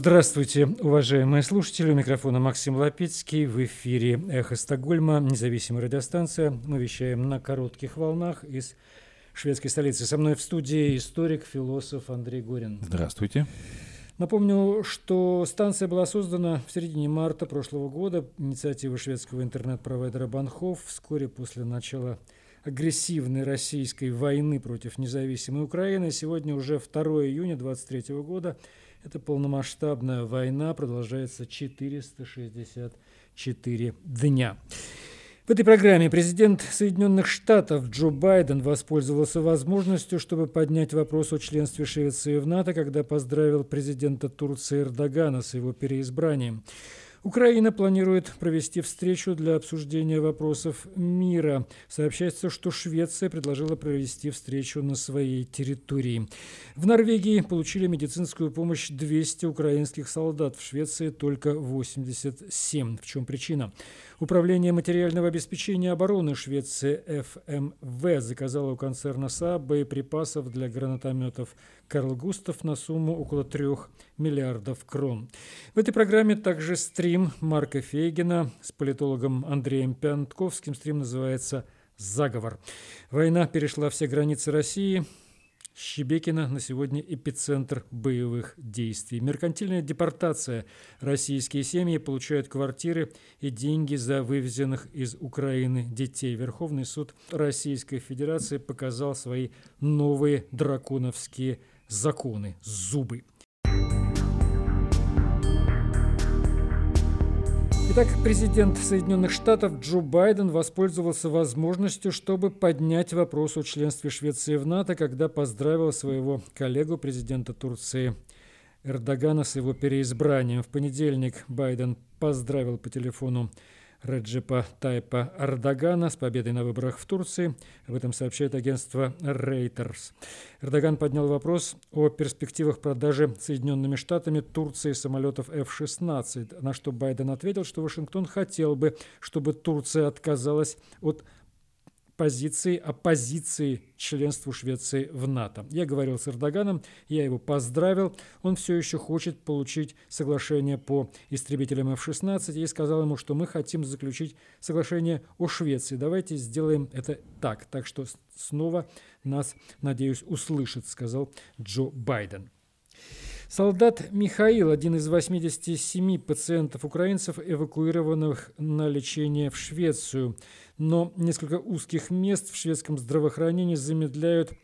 Здравствуйте, уважаемые слушатели. У микрофона Максим Лапицкий. В эфире «Эхо Стокгольма», независимая радиостанция. Мы вещаем на коротких волнах из шведской столицы. Со мной в студии историк, философ Андрей Горин. Здравствуйте. Напомню, что станция была создана в середине марта прошлого года. Инициатива шведского интернет-провайдера Банхов вскоре после начала агрессивной российской войны против независимой Украины. Сегодня уже 2 июня 2023 года. Эта полномасштабная война продолжается 464 дня. В этой программе президент Соединенных Штатов Джо Байден воспользовался возможностью, чтобы поднять вопрос о членстве Швеции в НАТО, когда поздравил президента Турции Эрдогана с его переизбранием. Украина планирует провести встречу для обсуждения вопросов мира. Сообщается, что Швеция предложила провести встречу на своей территории. В Норвегии получили медицинскую помощь 200 украинских солдат, в Швеции только 87. В чем причина? Управление материального обеспечения обороны Швеции ФМВ заказало у концерна СААБ боеприпасов для гранатометов Карл Густав на сумму около 3 миллиардов крон. В этой программе также стрим Марка Фейгина с политологом Андреем Пянтковским. Стрим называется «Заговор». Война перешла все границы России – Щебекина на сегодня эпицентр боевых действий. Меркантильная депортация. Российские семьи получают квартиры и деньги за вывезенных из Украины детей. Верховный суд Российской Федерации показал свои новые драконовские законы, зубы. Итак, президент Соединенных Штатов Джо Байден воспользовался возможностью, чтобы поднять вопрос о членстве Швеции в НАТО, когда поздравил своего коллегу, президента Турции Эрдогана, с его переизбранием. В понедельник Байден поздравил по телефону Реджепа Тайпа Эрдогана с победой на выборах в Турции. Об этом сообщает агентство Reuters. Эрдоган поднял вопрос о перспективах продажи Соединенными Штатами Турции самолетов F-16, на что Байден ответил, что Вашингтон хотел бы, чтобы Турция отказалась от позиции оппозиции членству Швеции в НАТО. Я говорил с Эрдоганом, я его поздравил. Он все еще хочет получить соглашение по истребителям F-16 и сказал ему, что мы хотим заключить соглашение о Швеции. Давайте сделаем это так. Так что снова нас, надеюсь, услышит, сказал Джо Байден. Солдат Михаил, один из 87 пациентов украинцев, эвакуированных на лечение в Швецию. Но несколько узких мест в шведском здравоохранении замедляют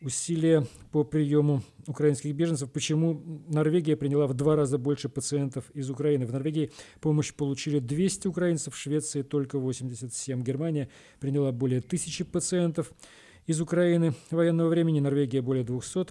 усилия по приему украинских беженцев. Почему Норвегия приняла в два раза больше пациентов из Украины? В Норвегии помощь получили 200 украинцев, в Швеции только 87. Германия приняла более тысячи пациентов из Украины военного времени, Норвегия более 200.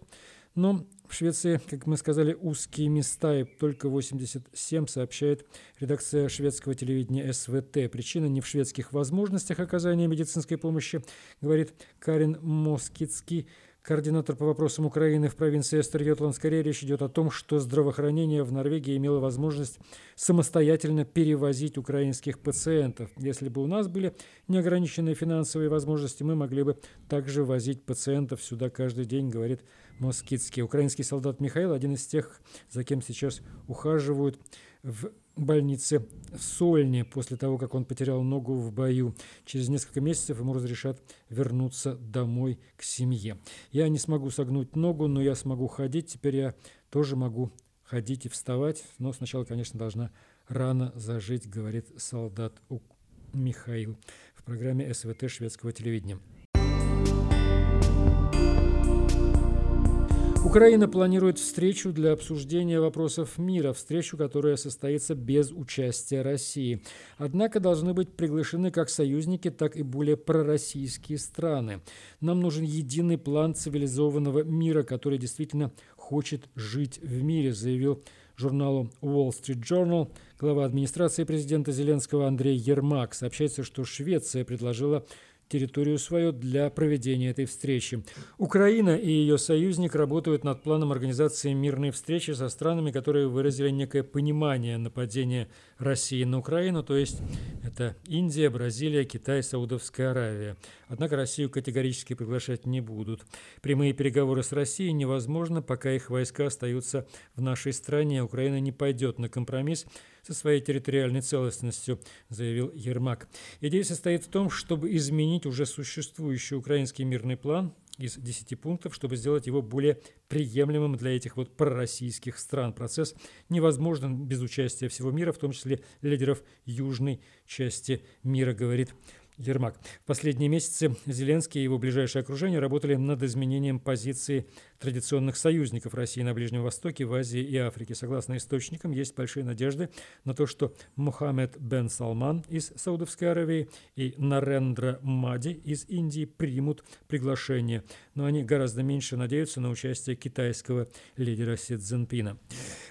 Но в Швеции, как мы сказали, узкие места, и только 87, сообщает редакция шведского телевидения СВТ. Причина не в шведских возможностях оказания медицинской помощи, говорит Карин Москицкий, координатор по вопросам Украины в провинции Эстер-Йотланд. Скорее речь идет о том, что здравоохранение в Норвегии имело возможность самостоятельно перевозить украинских пациентов. Если бы у нас были неограниченные финансовые возможности, мы могли бы также возить пациентов сюда каждый день, говорит Москитский. Украинский солдат Михаил один из тех, за кем сейчас ухаживают в больнице в Сольне после того, как он потерял ногу в бою. Через несколько месяцев ему разрешат вернуться домой к семье. Я не смогу согнуть ногу, но я смогу ходить. Теперь я тоже могу ходить и вставать. Но сначала, конечно, должна рано зажить, говорит солдат Михаил в программе СВТ шведского телевидения. Украина планирует встречу для обсуждения вопросов мира, встречу, которая состоится без участия России. Однако должны быть приглашены как союзники, так и более пророссийские страны. Нам нужен единый план цивилизованного мира, который действительно хочет жить в мире, заявил журналу Wall Street Journal глава администрации президента Зеленского Андрей Ермак. Сообщается, что Швеция предложила территорию свою для проведения этой встречи. Украина и ее союзник работают над планом организации мирной встречи со странами, которые выразили некое понимание нападения России на Украину, то есть это Индия, Бразилия, Китай, Саудовская Аравия. Однако Россию категорически приглашать не будут. Прямые переговоры с Россией невозможно, пока их войска остаются в нашей стране. Украина не пойдет на компромисс со своей территориальной целостностью, заявил Ермак. Идея состоит в том, чтобы изменить уже существующий украинский мирный план из 10 пунктов, чтобы сделать его более приемлемым для этих вот пророссийских стран. Процесс невозможен без участия всего мира, в том числе лидеров южной части мира, говорит Ермак. В последние месяцы Зеленский и его ближайшее окружение работали над изменением позиции традиционных союзников России на Ближнем Востоке, в Азии и Африке. Согласно источникам, есть большие надежды на то, что Мухаммед бен Салман из Саудовской Аравии и Нарендра Мади из Индии примут приглашение, но они гораздо меньше надеются на участие китайского лидера Си Цзиньпина.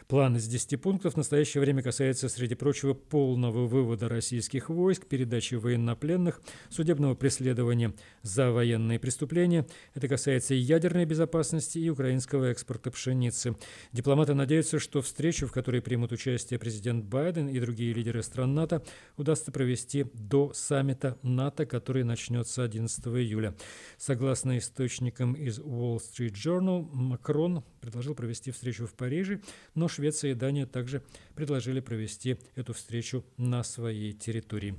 План из 10 пунктов в настоящее время касается, среди прочего, полного вывода российских войск, передачи военнопленных, судебного преследования за военные преступления. Это касается и ядерной безопасности, и украинского экспорта пшеницы. Дипломаты надеются, что встречу, в которой примут участие президент Байден и другие лидеры стран НАТО, удастся провести до саммита НАТО, который начнется 11 июля. Согласно источникам из Wall Street Journal, Макрон предложил провести встречу в Париже, но Швеция и Дания также предложили провести эту встречу на своей территории.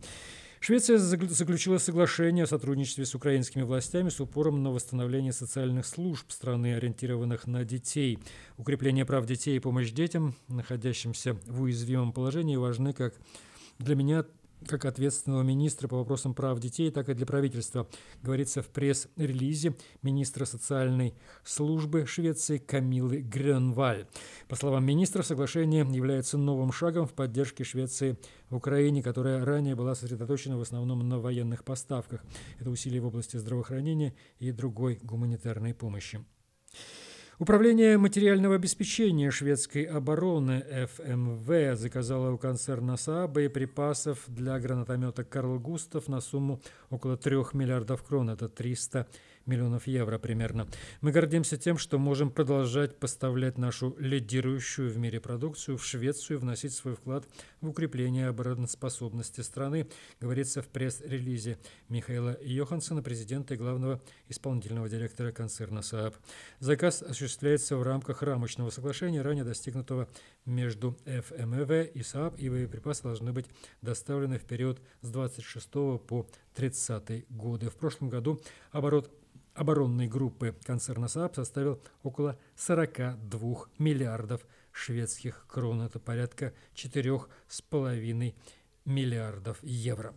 Швеция заключила соглашение о сотрудничестве с украинскими властями с упором на восстановление социальных служб страны, ориентированных на детей. Укрепление прав детей и помощь детям, находящимся в уязвимом положении, важны как для меня как ответственного министра по вопросам прав детей, так и для правительства, говорится в пресс-релизе министра социальной службы Швеции Камилы Гренваль. По словам министра, соглашение является новым шагом в поддержке Швеции в Украине, которая ранее была сосредоточена в основном на военных поставках. Это усилия в области здравоохранения и другой гуманитарной помощи. Управление материального обеспечения шведской обороны ФМВ заказало у концерна САА боеприпасов для гранатомета «Карл Густав» на сумму около 3 миллиардов крон, это 300 миллионов евро примерно. Мы гордимся тем, что можем продолжать поставлять нашу лидирующую в мире продукцию в Швецию, вносить свой вклад в укрепление обороноспособности страны, говорится в пресс-релизе Михаила Йоханссона, президента и главного исполнительного директора концерна СААП. Заказ осуществляется в рамках рамочного соглашения, ранее достигнутого между ФМВ и СААП, и боеприпасы должны быть доставлены в период с 26 по 30 годы. В прошлом году оборот оборонной группы концерна СААП составил около 42 миллиардов шведских крон. Это порядка 4,5 миллиардов евро.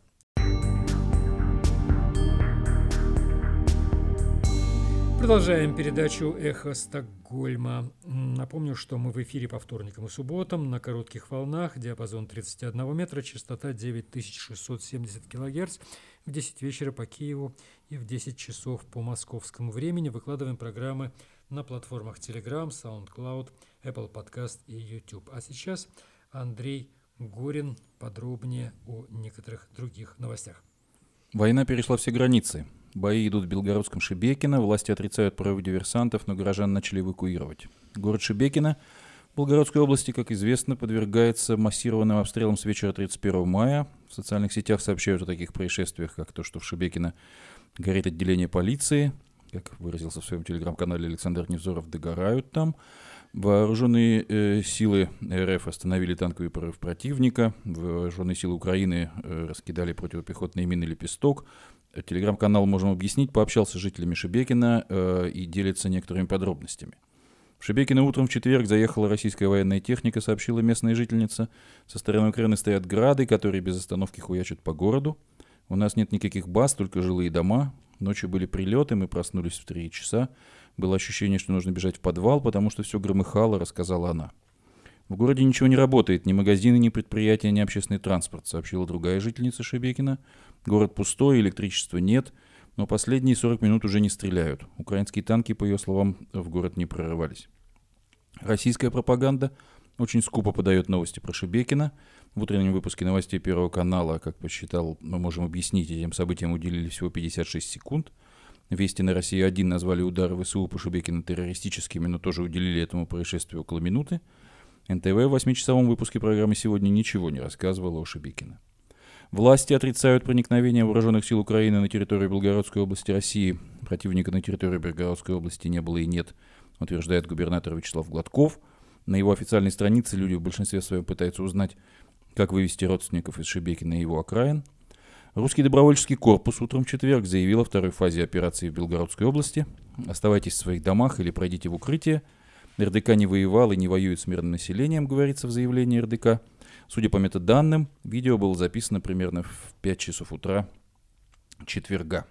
Продолжаем передачу «Эхо Стокгольма». Напомню, что мы в эфире по вторникам и субботам на коротких волнах, диапазон 31 метра, частота 9670 кГц, в 10 вечера по Киеву и в 10 часов по московскому времени. Выкладываем программы на платформах Telegram, SoundCloud, Apple Podcast и YouTube. А сейчас Андрей Горин подробнее о некоторых других новостях. Война перешла все границы. Бои идут в Белгородском Шебекино, власти отрицают прорыв диверсантов, но горожан начали эвакуировать. Город Шебекино Белгородской области, как известно, подвергается массированным обстрелам с вечера 31 мая. В социальных сетях сообщают о таких происшествиях, как то, что в Шебекино горит отделение полиции, как выразился в своем телеграм-канале Александр Невзоров, догорают там. Вооруженные э, силы РФ остановили танковый прорыв противника. Вооруженные силы Украины э, раскидали противопехотные мины «Лепесток». Телеграм-канал «Можем объяснить» пообщался с жителями Шебекина э, и делится некоторыми подробностями. В Шебекино утром в четверг заехала российская военная техника, сообщила местная жительница. Со стороны Украины стоят грады, которые без остановки хуячат по городу. У нас нет никаких баз, только жилые дома. Ночью были прилеты, мы проснулись в три часа. Было ощущение, что нужно бежать в подвал, потому что все громыхало, рассказала она. В городе ничего не работает, ни магазины, ни предприятия, ни общественный транспорт, сообщила другая жительница Шебекина. Город пустой, электричества нет, но последние 40 минут уже не стреляют. Украинские танки, по ее словам, в город не прорывались. Российская пропаганда очень скупо подает новости про Шебекина. В утреннем выпуске новостей Первого канала, как посчитал, мы можем объяснить, этим событиям уделили всего 56 секунд. Вести на России-1 назвали удары ВСУ по Шебекину террористическими, но тоже уделили этому происшествию около минуты. НТВ в 8-часовом выпуске программы сегодня ничего не рассказывало о Шебекине. Власти отрицают проникновение вооруженных сил Украины на территорию Белгородской области России. Противника на территории Белгородской области не было и нет, утверждает губернатор Вячеслав Гладков. На его официальной странице люди в большинстве своем пытаются узнать, как вывести родственников из Шебекина и его окраин. Русский добровольческий корпус утром в четверг заявил о второй фазе операции в Белгородской области. Оставайтесь в своих домах или пройдите в укрытие. РДК не воевал и не воюет с мирным населением, говорится в заявлении РДК. Судя по метаданным, видео было записано примерно в 5 часов утра четверга.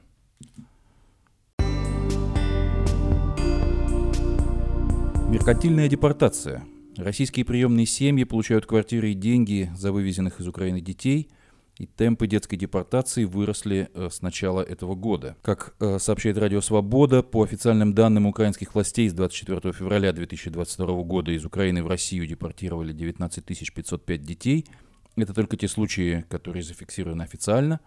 Меркантильная депортация. Российские приемные семьи получают квартиры и деньги за вывезенных из Украины детей – и темпы детской депортации выросли э, с начала этого года. Как э, сообщает Радио Свобода, по официальным данным украинских властей с 24 февраля 2022 года из Украины в Россию депортировали 19 505 детей. Это только те случаи, которые зафиксированы официально.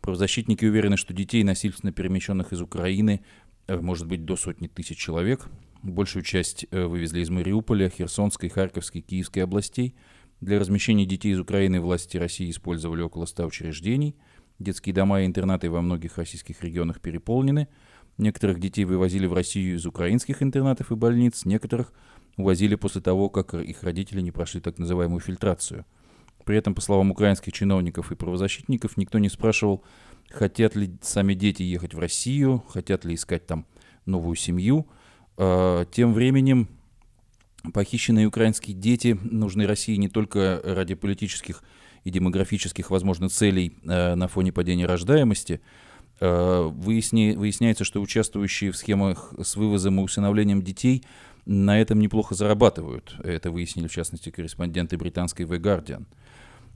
Правозащитники уверены, что детей, насильственно перемещенных из Украины, э, может быть до сотни тысяч человек. Большую часть вывезли из Мариуполя, Херсонской, Харьковской, Киевской областей – для размещения детей из Украины власти России использовали около 100 учреждений. Детские дома и интернаты во многих российских регионах переполнены. Некоторых детей вывозили в Россию из украинских интернатов и больниц, некоторых увозили после того, как их родители не прошли так называемую фильтрацию. При этом, по словам украинских чиновников и правозащитников, никто не спрашивал, хотят ли сами дети ехать в Россию, хотят ли искать там новую семью. А, тем временем Похищенные украинские дети нужны России не только ради политических и демографических, возможно, целей э, на фоне падения рождаемости. Э, выясни, выясняется, что участвующие в схемах с вывозом и усыновлением детей на этом неплохо зарабатывают. Это выяснили, в частности, корреспонденты британской The Guardian.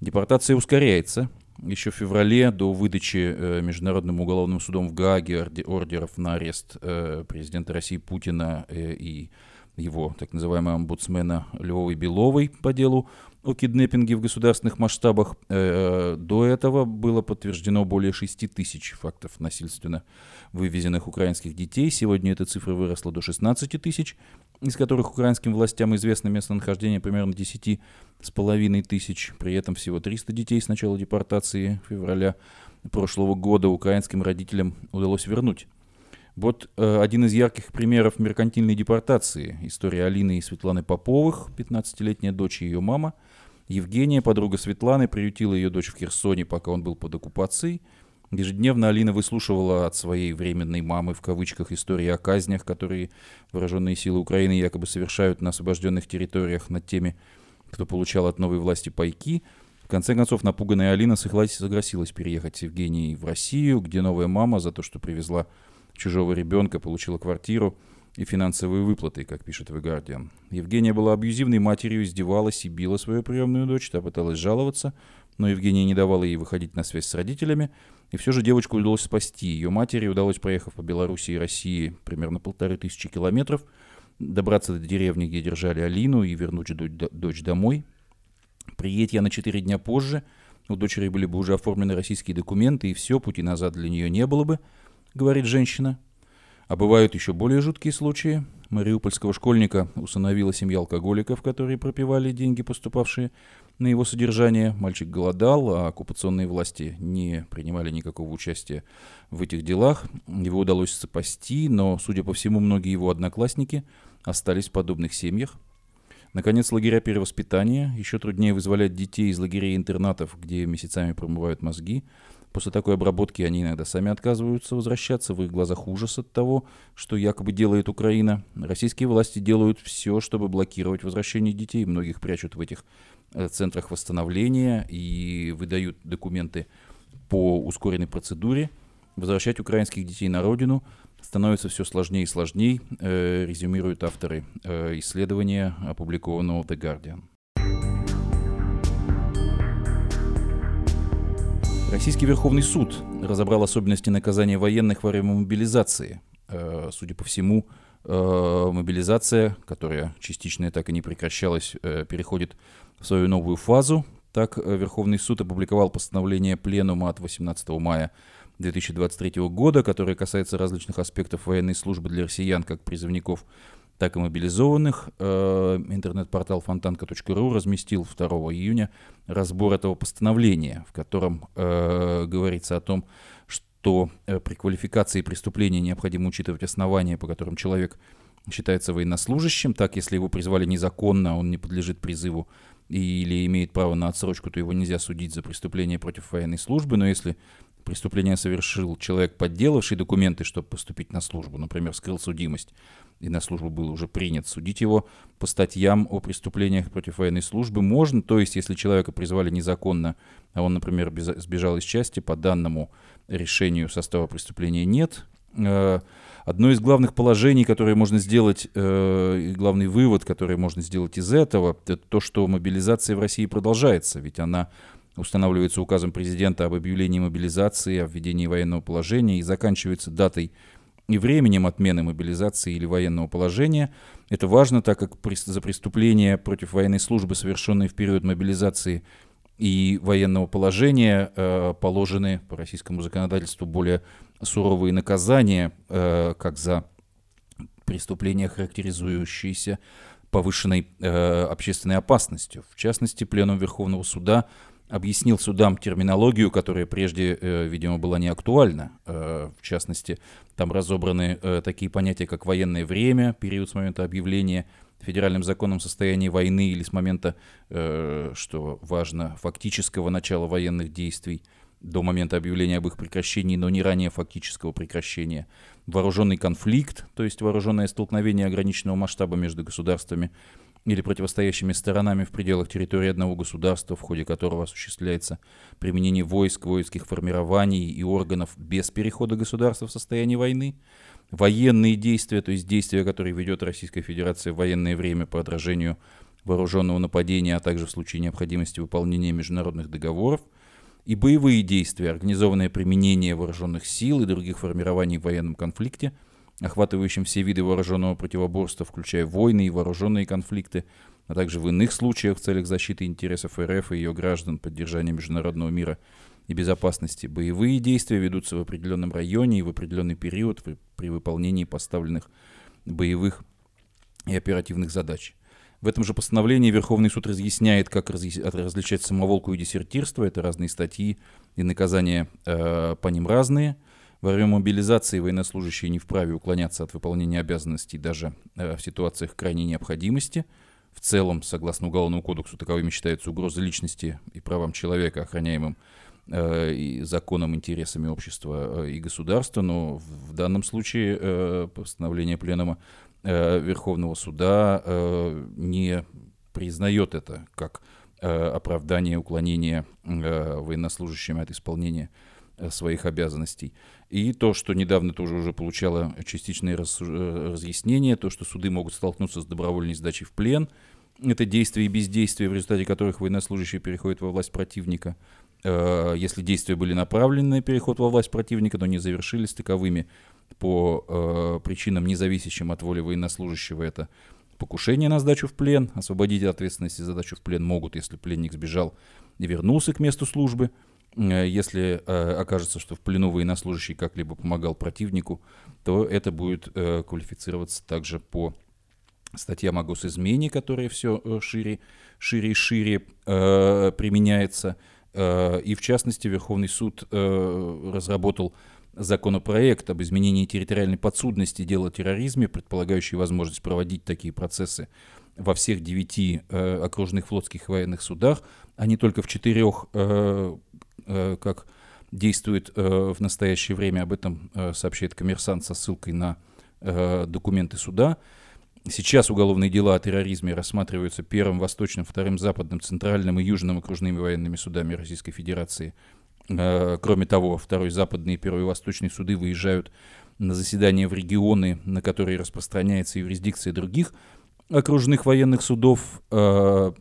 Депортация ускоряется. Еще в феврале до выдачи э, Международным уголовным судом в Гааге ордеров на арест президента России Путина и его так называемого омбудсмена Львовой Беловой по делу о киднеппинге в государственных масштабах. Э, э, до этого было подтверждено более 6 тысяч фактов насильственно вывезенных украинских детей. Сегодня эта цифра выросла до 16 тысяч, из которых украинским властям известно местонахождение примерно 10 с половиной тысяч. При этом всего 300 детей с начала депортации февраля прошлого года украинским родителям удалось вернуть. Вот э, один из ярких примеров меркантильной депортации. История Алины и Светланы Поповых, 15-летняя дочь и ее мама. Евгения, подруга Светланы, приютила ее дочь в Херсоне, пока он был под оккупацией. Ежедневно Алина выслушивала от своей временной мамы в кавычках истории о казнях, которые вооруженные силы Украины якобы совершают на освобожденных территориях над теми, кто получал от новой власти пайки. В конце концов, напуганная Алина согласилась переехать с Евгенией в Россию, где новая мама за то, что привезла чужого ребенка, получила квартиру и финансовые выплаты, как пишет The Guardian. Евгения была абьюзивной матерью, издевалась и била свою приемную дочь, та пыталась жаловаться, но Евгения не давала ей выходить на связь с родителями, и все же девочку удалось спасти. Ее матери удалось, проехав по Беларуси и России примерно полторы тысячи километров, добраться до деревни, где держали Алину, и вернуть дочь домой. Приедь я на четыре дня позже, у дочери были бы уже оформлены российские документы, и все, пути назад для нее не было бы – говорит женщина. А бывают еще более жуткие случаи. Мариупольского школьника усыновила семья алкоголиков, которые пропивали деньги, поступавшие на его содержание. Мальчик голодал, а оккупационные власти не принимали никакого участия в этих делах. Его удалось спасти, но, судя по всему, многие его одноклассники остались в подобных семьях. Наконец, лагеря перевоспитания. Еще труднее вызволять детей из лагерей-интернатов, где месяцами промывают мозги. После такой обработки они иногда сами отказываются возвращаться, в их глазах ужас от того, что якобы делает Украина. Российские власти делают все, чтобы блокировать возвращение детей. Многих прячут в этих э, центрах восстановления и выдают документы по ускоренной процедуре. Возвращать украинских детей на родину становится все сложнее и сложнее, э, резюмируют авторы э, исследования, опубликованного The Guardian. Российский Верховный суд разобрал особенности наказания военных во время мобилизации. Э, судя по всему, э, мобилизация, которая частично так и не прекращалась, э, переходит в свою новую фазу. Так, Верховный суд опубликовал постановление Пленума от 18 мая 2023 года, которое касается различных аспектов военной службы для россиян, как призывников, так и мобилизованных. Э, интернет-портал фонтанка.ру разместил 2 июня разбор этого постановления, в котором э, говорится о том, что э, при квалификации преступления необходимо учитывать основания, по которым человек считается военнослужащим. Так, если его призвали незаконно, он не подлежит призыву или имеет право на отсрочку, то его нельзя судить за преступление против военной службы. Но если преступление совершил человек, подделавший документы, чтобы поступить на службу, например, скрыл судимость, и на службу был уже принят, судить его по статьям о преступлениях против военной службы можно, то есть если человека призвали незаконно, а он, например, сбежал из части, по данному решению состава преступления нет. Э, одно из главных положений, которое можно сделать, э, главный вывод, который можно сделать из этого, это то, что мобилизация в России продолжается, ведь она устанавливается указом президента об объявлении мобилизации, о введении военного положения и заканчивается датой и временем отмены мобилизации или военного положения. Это важно, так как за преступления против военной службы, совершенные в период мобилизации и военного положения, э, положены по российскому законодательству более суровые наказания, э, как за преступления, характеризующиеся повышенной э, общественной опасностью. В частности, Пленум Верховного Суда объяснил судам терминологию, которая прежде, э, видимо, была не актуальна. Э, в частности, там разобраны э, такие понятия, как военное время, период с момента объявления федеральным законом состояния войны или с момента, что важно, фактического начала военных действий до момента объявления об их прекращении, но не ранее фактического прекращения. Вооруженный конфликт, то есть вооруженное столкновение ограниченного масштаба между государствами – или противостоящими сторонами в пределах территории одного государства, в ходе которого осуществляется применение войск, воинских формирований и органов без перехода государства в состояние войны, военные действия, то есть действия, которые ведет Российская Федерация в военное время по отражению вооруженного нападения, а также в случае необходимости выполнения международных договоров, и боевые действия, организованное применение вооруженных сил и других формирований в военном конфликте – охватывающим все виды вооруженного противоборства, включая войны и вооруженные конфликты, а также в иных случаях в целях защиты интересов РФ и ее граждан, поддержания международного мира и безопасности. Боевые действия ведутся в определенном районе и в определенный период при выполнении поставленных боевых и оперативных задач. В этом же постановлении Верховный суд разъясняет, как различать самоволку и десертирство. Это разные статьи, и наказания э, по ним разные – во время мобилизации военнослужащие не вправе уклоняться от выполнения обязанностей даже э, в ситуациях крайней необходимости. В целом, согласно Уголовному кодексу, таковыми считаются угрозы личности и правам человека, охраняемым э, и законом, интересами общества э, и государства, но в, в данном случае э, постановление Пленума э, Верховного Суда э, не признает это как оправдание уклонения военнослужащими от исполнения своих обязанностей. И то, что недавно тоже уже получало частичные э, разъяснения, то, что суды могут столкнуться с добровольной сдачей в плен, это действия и бездействия, в результате которых военнослужащие переходят во власть противника. Э, если действия были направлены на переход во власть противника, но не завершились таковыми по причинам, независящим от воли военнослужащего, это покушение на сдачу в плен, освободить от ответственности за сдачу в плен могут, если пленник сбежал и вернулся к месту службы – Э, если э, окажется, что в плену военнослужащий как-либо помогал противнику, то это будет э, квалифицироваться также по статьям о госизмене, которая все шире, шире и шире применяется. И в частности, Верховный суд разработал законопроект об изменении территориальной подсудности дела о терроризме, предполагающий возможность проводить такие процессы во всех девяти э, окружных флотских военных судах, а не только в четырех э, Э, как действует э, в настоящее время, об этом э, сообщает коммерсант со ссылкой на документы суда. Сейчас уголовные дела о терроризме рассматриваются первым, восточным, вторым, западным, центральным и южным окружными военными судами Российской Федерации. Кроме того, второй западный и первый восточный суды выезжают на заседания в регионы, на которые распространяется юрисдикция других окружных военных судов. В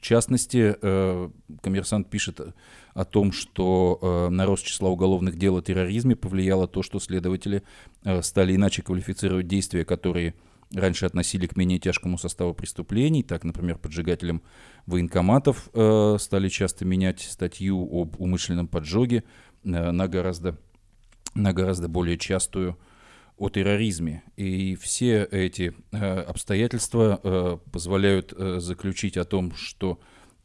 частности, коммерсант пишет о том, что э, на рост числа уголовных дел о терроризме повлияло то, что следователи э, стали иначе квалифицировать действия, которые раньше относили к менее тяжкому составу преступлений. Так, например, поджигателям военкоматов э, стали часто менять статью об умышленном поджоге э, на, гораздо, на гораздо более частую о терроризме. И все эти э, обстоятельства э, позволяют э, заключить о том, что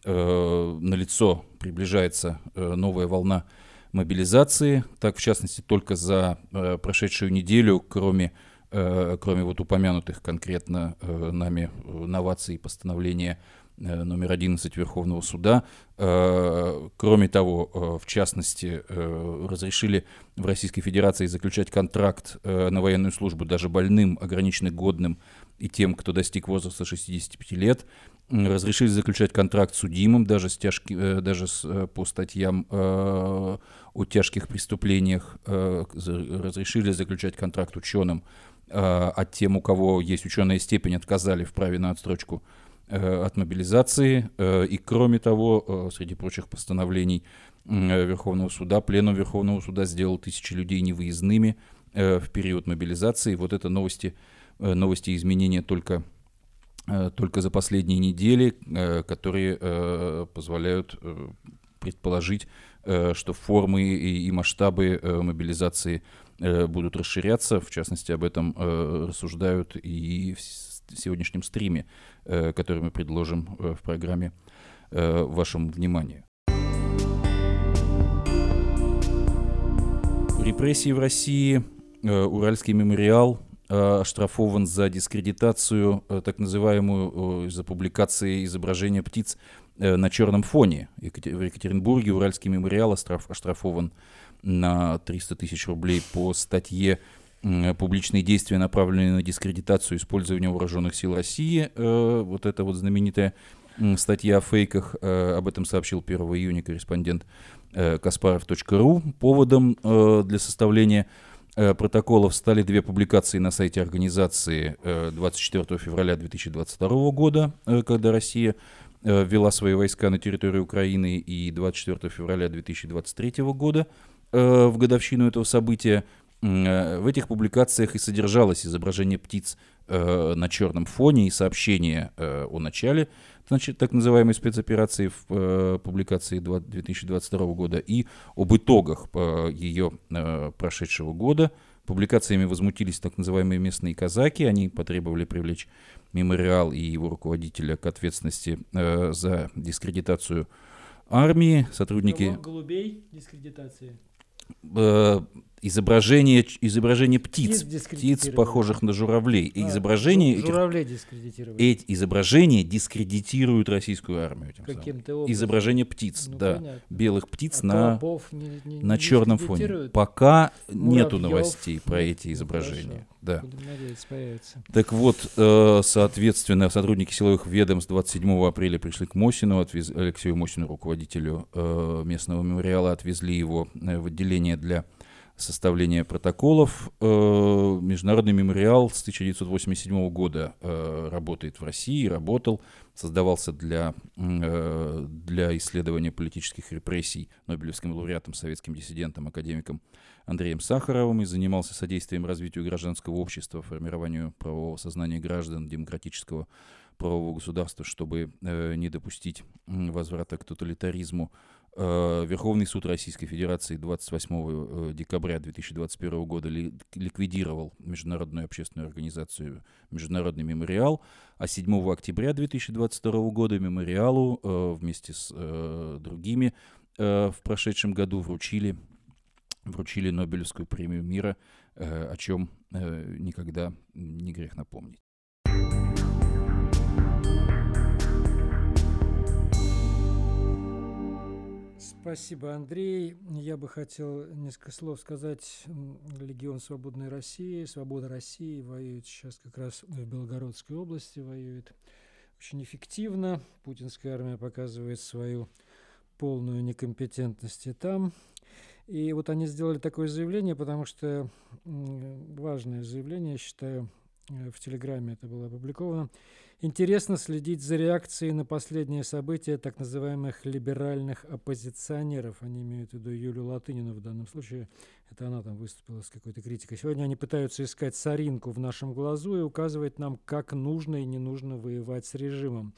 э, налицо приближается э, новая волна мобилизации. Так, в частности, только за э, прошедшую неделю, кроме, э, кроме вот упомянутых конкретно э, нами новаций и постановления Э, номер 11 Верховного суда. Э, кроме того, э, в частности, разрешили в Российской Федерации заключать контракт на военную службу даже больным, ограниченно годным и тем, кто достиг возраста 65 лет. Разрешили заключать контракт судимым даже, с тяжки, даже с, по статьям о тяжких преступлениях. Разрешили заключать контракт ученым, а тем, у кого есть ученая степень, отказали в праве на отстрочку Э, от мобилизации. Э, и кроме того, э, среди прочих постановлений Верховного суда, Пленум Верховного суда сделал тысячи людей невыездными в период мобилизации. Вот это новости, новости изменения только, только за последние недели, которые позволяют предположить, что формы и масштабы мобилизации будут расширяться. В частности, об этом рассуждают и сегодняшнем стриме, э, который мы предложим э, в программе э, вашему вниманию. Репрессии в России. Уральский мемориал оштрафован за дискредитацию, так называемую, за публикации изображения птиц на черном фоне. В Екатеринбурге Уральский мемориал оштрафован на 300 тысяч рублей по статье публичные действия, направленные на дискредитацию использования вооруженных сил России. Э, вот это вот знаменитая статья о фейках, э, об этом сообщил 1 июня корреспондент э, Каспаров.ру. Поводом для составления протоколов стали две публикации на сайте организации 24 февраля 2022 года, когда Россия ввела свои войска на территорию Украины, и 24 февраля 2023 года в годовщину этого события. Э, в этих публикациях и содержалось изображение птиц э, на черном фоне и сообщение э, о начале значит, так называемой спецоперации в э, публикации 2022 года и об итогах э, ее э, прошедшего года. Публикациями возмутились так называемые местные казаки. Они потребовали привлечь мемориал и его руководителя к ответственности э, за дискредитацию армии. Сотрудники... Голубей дискредитации. Э, изображение, изображение птиц, птиц, похожих на журавлей. А, изображение журавлей дискредитировали. Эти изображения дискредитируют российскую армию. Каким-то образом. Изображение птиц, ну, да, понятно. белых птиц а на, не, не, на черном фоне. Пока Муравьев, нету новостей про эти изображения. Хорошо. Да. появится. Так вот, э, соответственно, сотрудники силовых ведомств 27 апреля пришли к Мосину, отвез, Алексею Мосину, руководителю э, местного мемориала, отвезли его в отделение для составления протоколов. Э, Международный мемориал с 1987 года э, работает в России, работал, создавался для, э, для исследования политических репрессий Нобелевским лауреатом, советским диссидентом, академиком Андреем Сахаровым и занимался содействием развитию гражданского общества, формированию правового сознания граждан, демократического правового государства, чтобы не допустить возврата к тоталитаризму. Э, Верховный суд Российской Федерации 28 э, декабря 2021 года ликвидировал Международную общественную организацию «Международный мемориал», а 7 октября 2022 года мемориалу э, вместе с другими в прошедшем году вручили, вручили Нобелевскую премию мира, о чем никогда не грех напомнить. Спасибо, Андрей. Я бы хотел несколько слов сказать. Легион Свободной России, Свобода России воюет сейчас как раз в Белгородской области, воюет очень эффективно. Путинская армия показывает свою полную некомпетентность и там. И вот они сделали такое заявление, потому что важное заявление, я считаю, в Телеграме это было опубликовано. Интересно следить за реакцией на последние события так называемых либеральных оппозиционеров. Они имеют в виду Юлию Латынину в данном случае. Это она там выступила с какой-то критикой. Сегодня они пытаются искать соринку в нашем глазу и указывать нам, как нужно и не нужно воевать с режимом.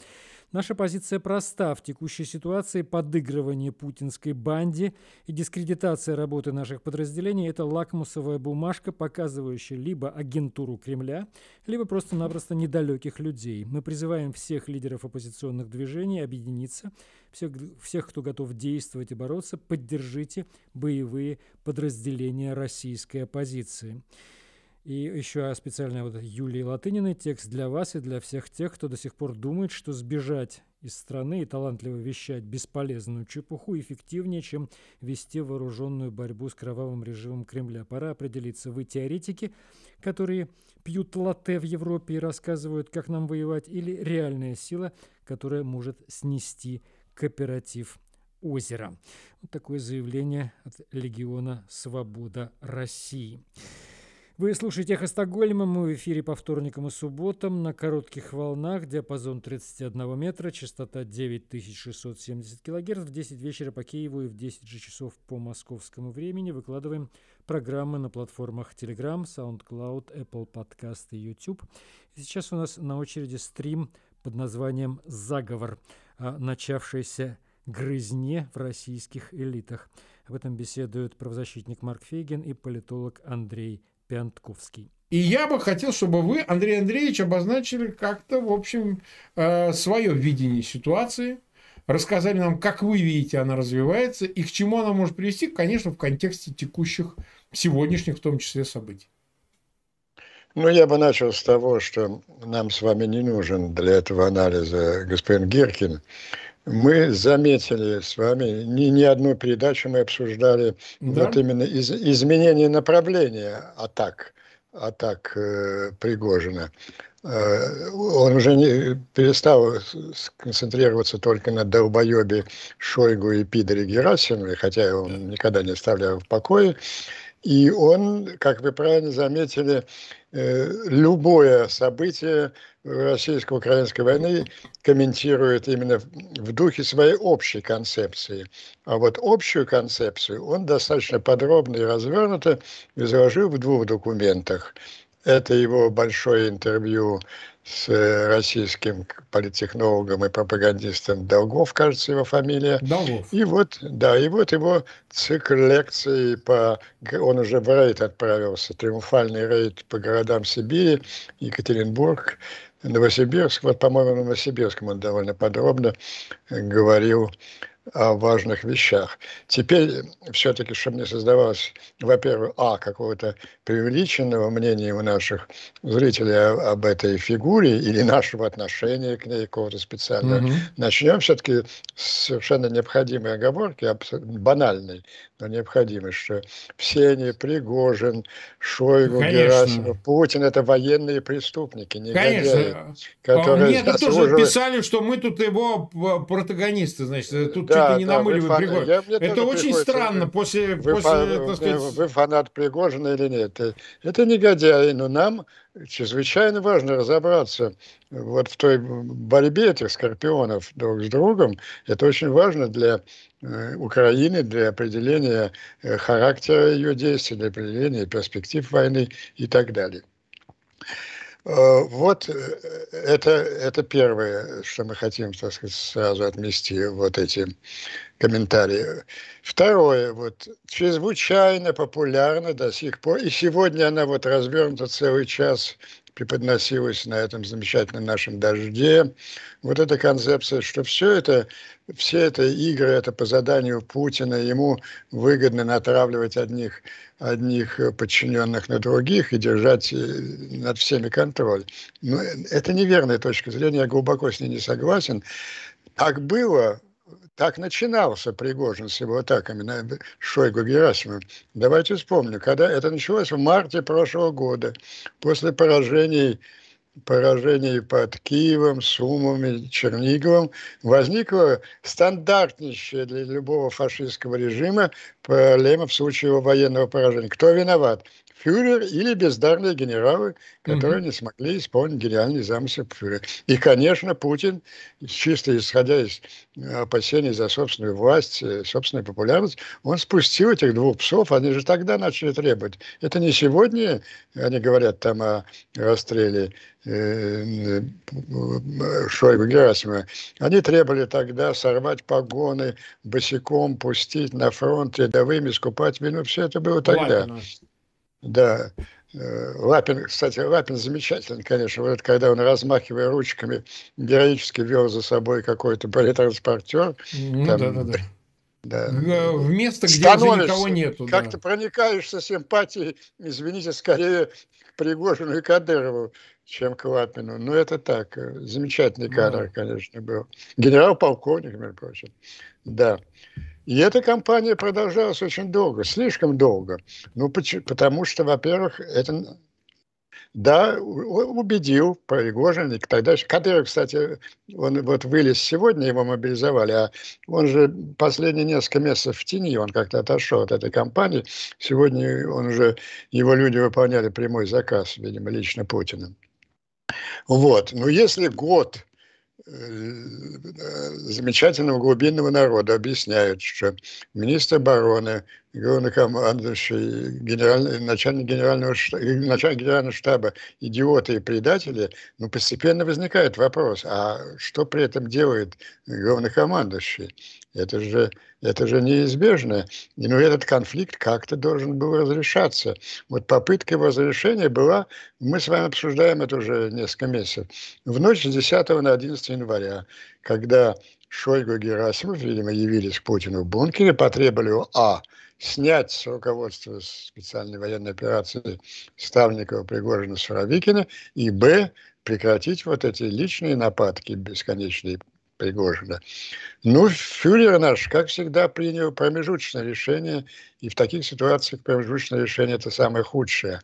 Наша позиция проста. В текущей ситуации подыгрывание путинской банде и дискредитация работы наших подразделений – это лакмусовая бумажка, показывающая либо агентуру Кремля, либо просто-напросто недалеких людей. Мы призываем всех лидеров оппозиционных движений объединиться, всех, всех, кто готов действовать и бороться, поддержите боевые подразделения российской оппозиции. И еще специально вот Юлии Латыниной текст для вас и для всех тех, кто до сих пор думает, что сбежать из страны и талантливо вещать бесполезную чепуху эффективнее, чем вести вооруженную борьбу с кровавым режимом Кремля. Пора определиться. Вы теоретики, которые пьют латте в Европе и рассказывают, как нам воевать, или реальная сила, которая может снести кооператив озера. Вот такое заявление от Легиона «Свобода России». Вы слушаете «Эхо Стокгольма». Мы в эфире по вторникам и субботам на коротких волнах, диапазон 31 метра, частота 9670 килогерц. В 10 вечера по Киеву и в 10 же часов по московскому времени выкладываем программы на платформах Telegram, SoundCloud, Apple Podcast и YouTube. И сейчас у нас на очереди стрим под названием «Заговор», начавшийся грызне в российских элитах. Об этом беседуют правозащитник Марк Фейген и политолог Андрей Пянтковский. И я бы хотел, чтобы вы, Андрей Андреевич, обозначили как-то, в общем, э, свое видение ситуации, рассказали нам, как вы видите, она развивается и к чему она может привести, конечно, в контексте текущих, сегодняшних в том числе событий. Ну, я бы начал с того, что нам с вами не нужен для этого анализа господин Гиркин. Мы заметили с вами, не, не одну передачу мы обсуждали да. вот именно из, изменение направления атак, атак э, Пригожина. Э, он уже не перестал сконцентрироваться только на долбоебе Шойгу и Пидоре Герасимове, хотя он никогда не оставлял в покое. И он, как вы правильно заметили, э, любое событие российско-украинской войны комментирует именно в духе своей общей концепции. А вот общую концепцию он достаточно подробно и развернуто изложил в двух документах. Это его большое интервью с российским политтехнологом и пропагандистом Долгов, кажется, его фамилия. Долгов. И вот, да, и вот его цикл лекций по... Он уже в рейд отправился, триумфальный рейд по городам Сибири, Екатеринбург, Новосибирск. Вот, по-моему, в Новосибирском он довольно подробно говорил о важных вещах. Теперь все-таки, чтобы не создавалось, во-первых, а, какого-то преувеличенного мнения у наших зрителей об этой фигуре или нашего отношения к ней какого-то специального, mm-hmm. начнем все-таки с совершенно необходимой оговорки, банальной, но необходимой, что все они, Пригожин, Шойгу, Конечно. Герасимов, Путин, это военные преступники, негодяи. Конечно. Которые Мне тут тоже писали, что мы тут его протагонисты, значит, тут да, чуть ли не да, намыливают Пригожин. Это очень странно после... Вы, после фан, так сказать... вы фанат Пригожина или нет? Это негодяи, но нам чрезвычайно важно разобраться вот в той борьбе этих скорпионов друг с другом. Это очень важно для э, Украины, для определения э, характера ее действий, для определения перспектив войны и так далее. Э, вот это, это первое, что мы хотим, так сказать, сразу отмести, вот эти комментарии. Второе, вот, чрезвычайно популярна до сих пор, и сегодня она вот развернута целый час преподносилась на этом замечательном нашем дожде. Вот эта концепция, что все это, все это игры, это по заданию Путина, ему выгодно натравливать одних, одних подчиненных на других и держать э, над всеми контроль. Но это неверная точка зрения, я глубоко с ней не согласен. Так было так начинался Пригожин с его атаками на Шойгу Герасимова. Давайте вспомним, когда это началось в марте прошлого года, после поражений поражений под Киевом, Сумом и Черниговым, возникла стандартнейшая для любого фашистского режима проблема в случае его военного поражения. Кто виноват? Фюрер или бездарные генералы, которые mm-hmm. не смогли исполнить гениальный замысел фюрера. И, конечно, Путин, чисто исходя из опасений за собственную власть, э, собственную популярность, он спустил этих двух псов, они же тогда начали требовать. Это не сегодня, они говорят там о расстреле э, Шойгу Герасимова. Они требовали тогда сорвать погоны, босиком пустить на фронт рядовыми, скупать вину. Все это было тогда. Ладно. Да. Э, Лапин, кстати, Лапин замечательный, конечно. Вот когда он, размахивая ручками, героически вел за собой какой-то бронетранспортер. Ну, там, да, да, да. Да. В место, где уже никого нету. Как да. ты проникаешься симпатией, извините, скорее к Пригожину и Кадырову, чем к Лапину. Ну, это так. Э, замечательный кадр, да. конечно, был. Генерал-полковник, между прочим. Да. И эта кампания продолжалась очень долго, слишком долго. Ну, потому что, во-первых, это да, убедил Пригожин, тогда Кадыров, кстати, он вот вылез сегодня, его мобилизовали, а он же последние несколько месяцев в тени, он как-то отошел от этой кампании. Сегодня он уже, его люди выполняли прямой заказ, видимо, лично Путина. Вот, но если год замечательного глубинного народа объясняют, что министр обороны, главнокомандующий, генеральный, начальник, генерального штаба, начальник генерального штаба идиоты и предатели, ну, постепенно возникает вопрос, а что при этом делает главнокомандующий? Это же, это же неизбежно. И, ну, этот конфликт как-то должен был разрешаться. Вот попытка его разрешения была, мы с вами обсуждаем это уже несколько месяцев, в ночь с 10 на 11 января, когда Шойгу и Герасимов, видимо, явились к Путину в бункере, потребовали А. снять с руководства специальной военной операции Ставникова, Пригожина, Суровикина, и Б. прекратить вот эти личные нападки бесконечные Пригожина. Ну, фюрер наш, как всегда, принял промежуточное решение, и в таких ситуациях промежуточное решение – это самое худшее.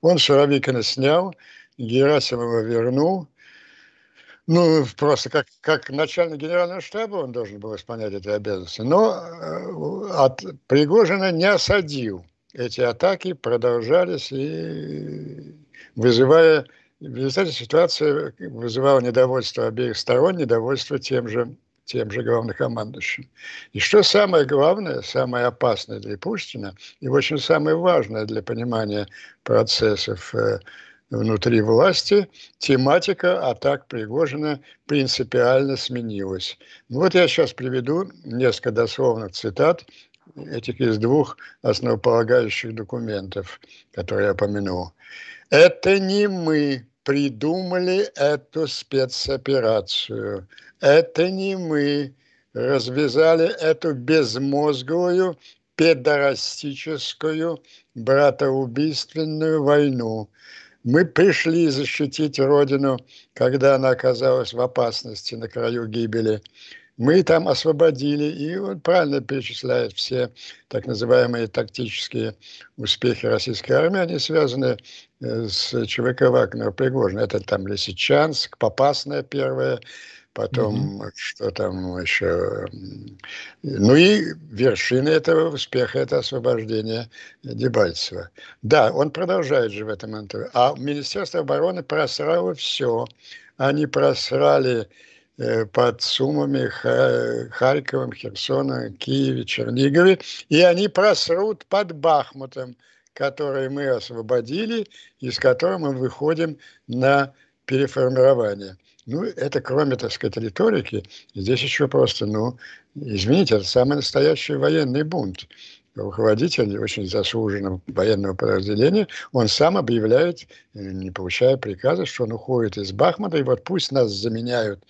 Он Суровикина снял, Герасимова вернул, ну, просто как, как начальник генерального штаба он должен был исполнять эти обязанности, но э, от Пригожина не осадил. Эти атаки продолжались и вызывая в результате ситуация вызывала недовольство обеих сторон, недовольство тем же, тем же главнокомандующим. И что самое главное, самое опасное для Пушкина, и очень самое важное для понимания процессов э, внутри власти, тематика атак Пригожина принципиально сменилась. Ну, вот я сейчас приведу несколько дословных цитат этих из двух основополагающих документов, которые я упомянул. Это не мы придумали эту спецоперацию. Это не мы развязали эту безмозглую, педорастическую, братоубийственную войну. Мы пришли защитить Родину, когда она оказалась в опасности на краю гибели. Мы там освободили, и он правильно перечисляет все так называемые тактические успехи российской армии, они связаны Э, с ЧВК Вагнера Пригожин. Это там Лисичанск, Попасная первая, потом mm-hmm. что там еще. Ну и вершина этого успеха – это освобождение Дебальцева. Да, он продолжает же в этом интервью. А Министерство обороны просрало все. Они просрали под Сумами, Харьковом, Херсоном, Киеве, Чернигове, и они просрут под Бахмутом который мы освободили и с которым мы выходим на переформирование. Ну, это кроме, так сказать, риторики, здесь еще просто, ну, извините, это самый настоящий военный бунт. Руководитель очень заслуженного военного подразделения, он сам объявляет, не получая приказа, что он уходит из Бахмута, и вот пусть нас заменяют,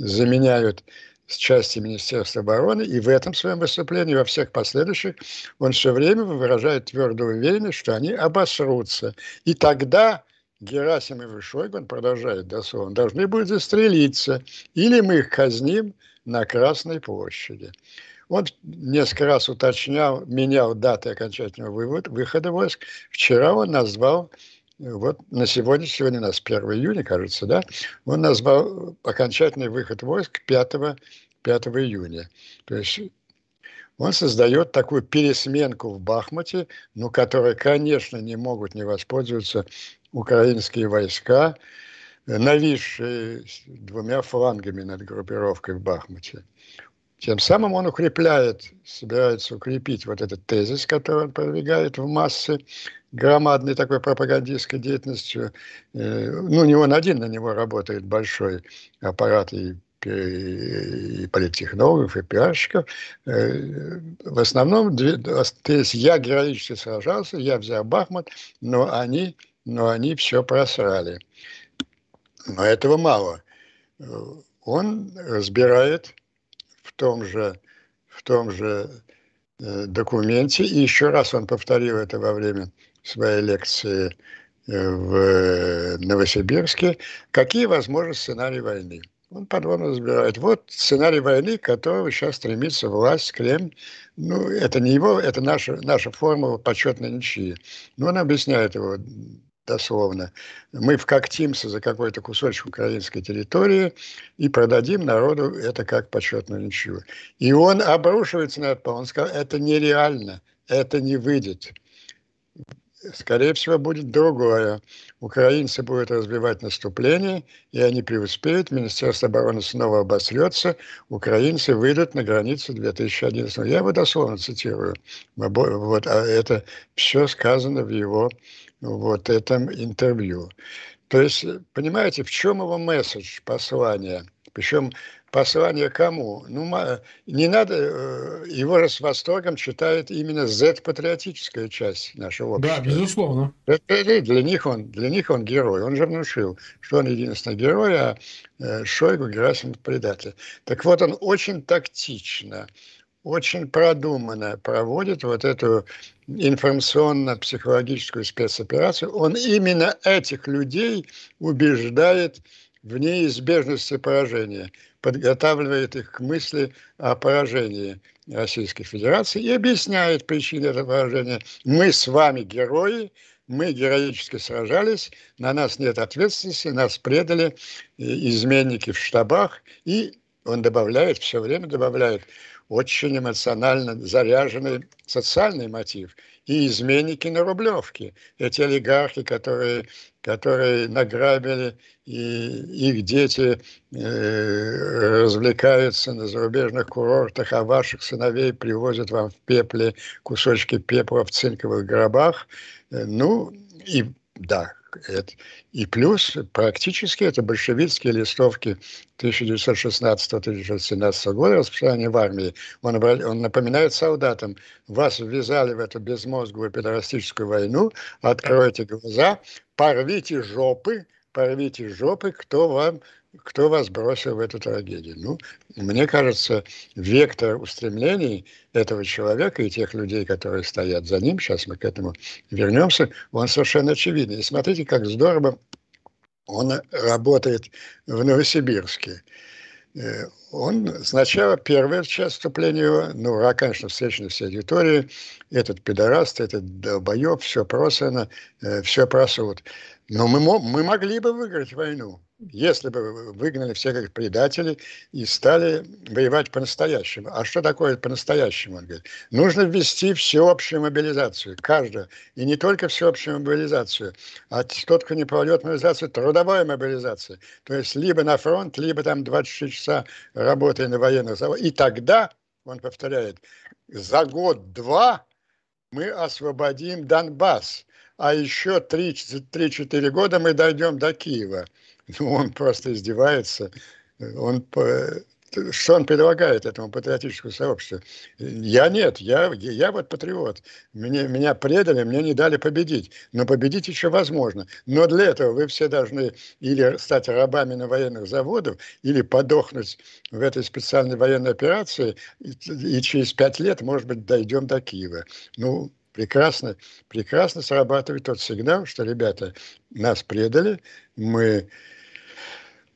заменяют с части Министерства обороны, и в этом своем выступлении, во всех последующих, он все время выражает твердую уверенность, что они обосрутся. И тогда Герасимов и Шойгу, он продолжает дословно, должны будут застрелиться, или мы их казним на Красной площади. Он несколько раз уточнял, менял даты окончательного вывода, выхода войск. Вчера он назвал вот на сегодня, сегодня у нас 1 июня, кажется, да, он назвал окончательный выход войск 5, 5 июня. То есть он создает такую пересменку в Бахмуте, ну, которой, конечно, не могут не воспользоваться украинские войска, нависшие двумя флангами над группировкой в Бахмуте. Тем самым он укрепляет, собирается укрепить вот этот тезис, который он продвигает в массы громадной такой пропагандистской деятельностью. Э, ну, не он один, на него работает большой аппарат и и политтехнологов, и пиарщиков. Э, в основном, есть я героически сражался, я взял Бахмут, но они, но они все просрали. Но этого мало. Он разбирает том же, в том же э, документе, и еще раз он повторил это во время своей лекции э, в Новосибирске, какие возможны сценарии войны. Он подробно разбирает. Вот сценарий войны, к которому сейчас стремится власть, Кремль. Ну, это не его, это наша, наша формула почетной ничьи. Но он объясняет его дословно. Мы вкоктимся за какой-то кусочек украинской территории и продадим народу это как почетную ничью. И он обрушивается на это, он сказал, это нереально, это не выйдет скорее всего, будет другое. Украинцы будут развивать наступление, и они преуспеют. Министерство обороны снова обосрется. Украинцы выйдут на границу 2011 Я его дословно цитирую. Вот, а это все сказано в его вот этом интервью. То есть, понимаете, в чем его месседж, послание? Причем Послание кому? Ну, не надо, э, его с восторгом читает именно Z-патриотическая часть нашего общества. Да, безусловно. Это, для, них он, для них он герой. Он же внушил, что он единственный герой, а э, Шойгу Герасимов предатель. Так вот, он очень тактично, очень продуманно проводит вот эту информационно-психологическую спецоперацию. Он именно этих людей убеждает в неизбежности поражения – подготавливает их к мысли о поражении Российской Федерации и объясняет причины этого поражения. Мы с вами герои, мы героически сражались, на нас нет ответственности, нас предали э, изменники в штабах. И он добавляет, все время добавляет, очень эмоционально заряженный социальный мотив. И изменники на Рублевке. Эти олигархи, которые которые награбили, и их дети э, развлекаются на зарубежных курортах, а ваших сыновей привозят вам в пепле кусочки пепла в цинковых гробах. Э, ну, и да, и плюс практически это большевистские листовки 1916-1917 года распространения в армии. Он, он напоминает солдатам, вас ввязали в эту безмозглую педорастическую войну, откройте глаза, порвите жопы, порвите жопы, кто вам кто вас бросил в эту трагедию? Ну, мне кажется, вектор устремлений этого человека и тех людей, которые стоят за ним, сейчас мы к этому вернемся, он совершенно очевидный. И смотрите, как здорово он работает в Новосибирске. Э, он сначала, первая часть вступления его, ну, ура, конечно, встречный всей аудитории, этот пидораст, этот долбоеб, все просано, э, все просуд. Но мы, мы могли бы выиграть войну если бы выгнали всех как предателей и стали воевать по-настоящему. А что такое по-настоящему? Он говорит, нужно ввести всеобщую мобилизацию, каждую. И не только всеобщую мобилизацию, а тот, кто не проводит мобилизацию, трудовая мобилизация. То есть либо на фронт, либо там 24 часа работая на военных заводах. И тогда, он повторяет, за год-два мы освободим Донбасс. А еще 3-4 года мы дойдем до Киева. Ну, он просто издевается. Он, что он предлагает этому патриотическому сообществу? Я нет, я, я вот патриот. Мне, меня предали, мне не дали победить. Но победить еще возможно. Но для этого вы все должны или стать рабами на военных заводах, или подохнуть в этой специальной военной операции, и, и через пять лет, может быть, дойдем до Киева. Ну, прекрасно, прекрасно срабатывает тот сигнал, что, ребята, нас предали, мы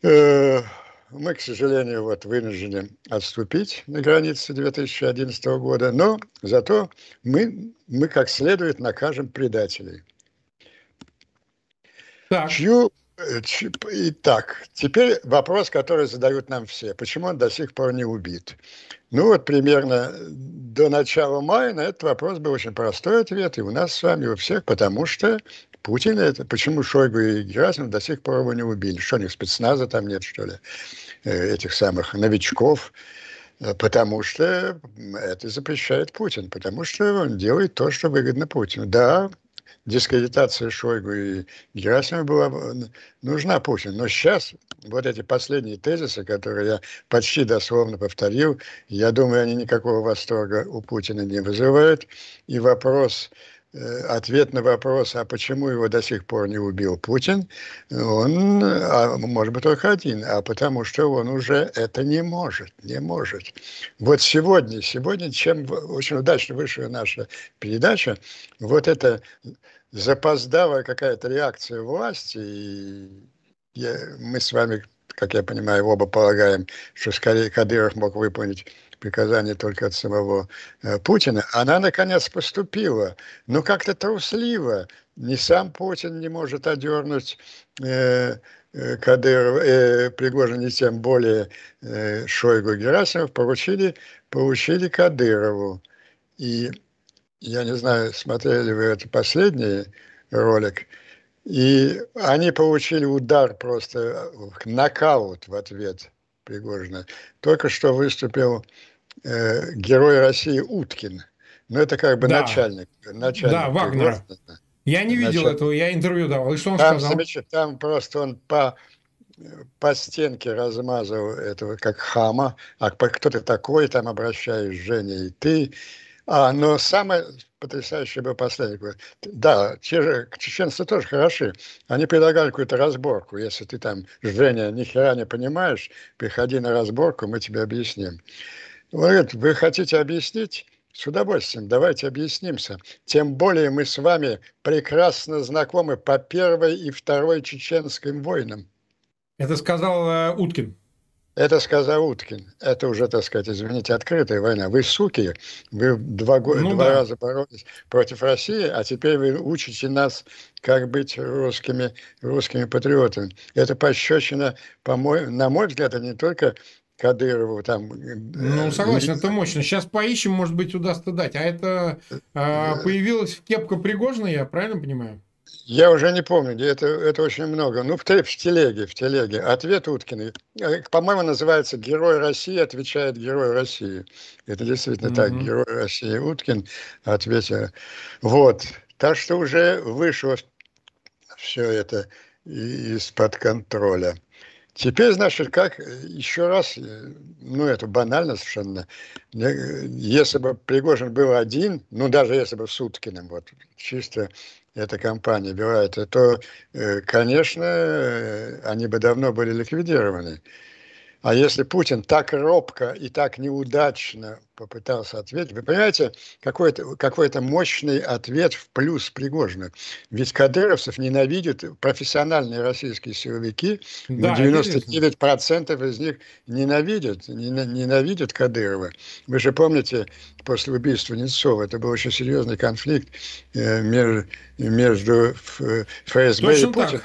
мы, к сожалению, вот вынуждены отступить на границе 2011 года, но зато мы, мы как следует накажем предателей. Так. Чью, э, итак, теперь вопрос, который задают нам все. Почему он до сих пор не убит? Ну вот примерно до начала мая на этот вопрос был очень простой ответ, и у нас с вами, у всех, потому что Путин это, почему Шойгу и Герасимов до сих пор его не убили? Что у них спецназа там нет, что ли, э, этих самых новичков? Э, потому что это запрещает Путин, потому что он делает то, что выгодно Путину. Да, дискредитация Шойгу и Герасимова была нужна Путину. Но сейчас вот эти последние тезисы, которые я почти дословно повторил, я думаю, они никакого восторга у Путина не вызывают. И вопрос Э, ответ на вопрос, а почему его до сих пор не убил Путин, он, а, может быть, только один, а потому что он уже это не может, не может. Вот сегодня, сегодня, чем очень удачно вышла наша передача, вот это запоздавая какая-то реакция власти, и я, мы с вами, как я понимаю, оба полагаем, что скорее Кадыров мог выполнить приказание только от самого э, Путина, она наконец поступила, но как-то трусливо. Ни сам Путин не может одернуть э, э, э, Пригожин, и тем более э, Шойгу Герасимов поручили, поручили Кадырову. И я не знаю, смотрели вы это последний ролик, и они получили удар просто, нокаут в ответ Пригожина. Только что выступил э, герой России Уткин. Ну, это как бы да. начальник. начальник да, Вагнера. Я не видел начальник. этого, я интервью давал. И что он там, сказал? Там просто он по, по стенке размазал этого как хама. А кто ты такой, там обращаюсь, Женя, и ты. А, но самое потрясающее было последнее. Да, те же, чеченцы тоже хороши. Они предлагали какую-то разборку. Если ты там, Женя, ни хера не понимаешь, приходи на разборку, мы тебе объясним. Говорит, вы хотите объяснить? С удовольствием, давайте объяснимся. Тем более мы с вами прекрасно знакомы по первой и второй чеченским войнам. Это сказал э, Уткин. Это сказал Уткин. Это уже, так сказать, извините, открытая война. Вы суки, вы два, ну, два да. раза боролись против России, а теперь вы учите нас, как быть русскими, русскими патриотами. Это пощечина, по мой, на мой взгляд, это не только Кадырову там. Э, ну, согласен, это мощно. Сейчас поищем, может быть, удастся дать. А это э, появилась кепка Пригожина, я правильно понимаю? Я уже не помню, это, это очень много. Ну, в, в телеге, в телеге. Ответ Уткиной. Э, по-моему, называется «Герой России отвечает Герой России». Это действительно mm-hmm. так. Герой России Уткин ответил. Вот. Так что уже вышло все это из-под контроля. Теперь, значит, как еще раз, э, ну это банально совершенно, если бы Пригожин был один, ну даже если бы Суткиным, вот чисто эта компания бывает, то, э, конечно, э, они бы давно были ликвидированы. А если Путин так робко и так неудачно попытался ответить, вы понимаете, какой-то какой мощный ответ в плюс Пригожина. Ведь кадыровцев ненавидят профессиональные российские силовики, да, 99% из них ненавидят, ненавидят Кадырова. Вы же помните, после убийства Немцова, это был очень серьезный конфликт э, между, между ФСБ Точно и Путиным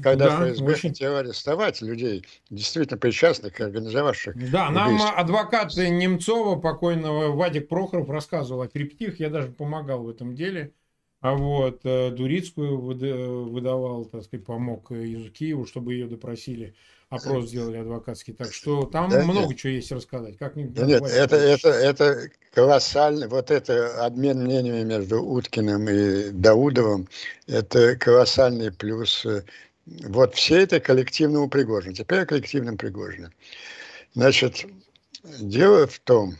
когда да, ФСБ очень... хотел арестовать людей, действительно причастных, организовавших Да, нам адвокат Немцова, покойного Вадик Прохоров, рассказывал о перипетиях, я даже помогал в этом деле. А вот э, Дурицкую выдавал, так сказать, помог из Киева, чтобы ее допросили, опрос сделали адвокатский. Так что там да, много нет. чего есть рассказать. Как не да нет, это, это, это колоссальный, вот это обмен мнениями между Уткиным и Даудовым, это колоссальный плюс э, вот все это коллективному Пригожину. Теперь о коллективном Пригожине. Значит, дело в том,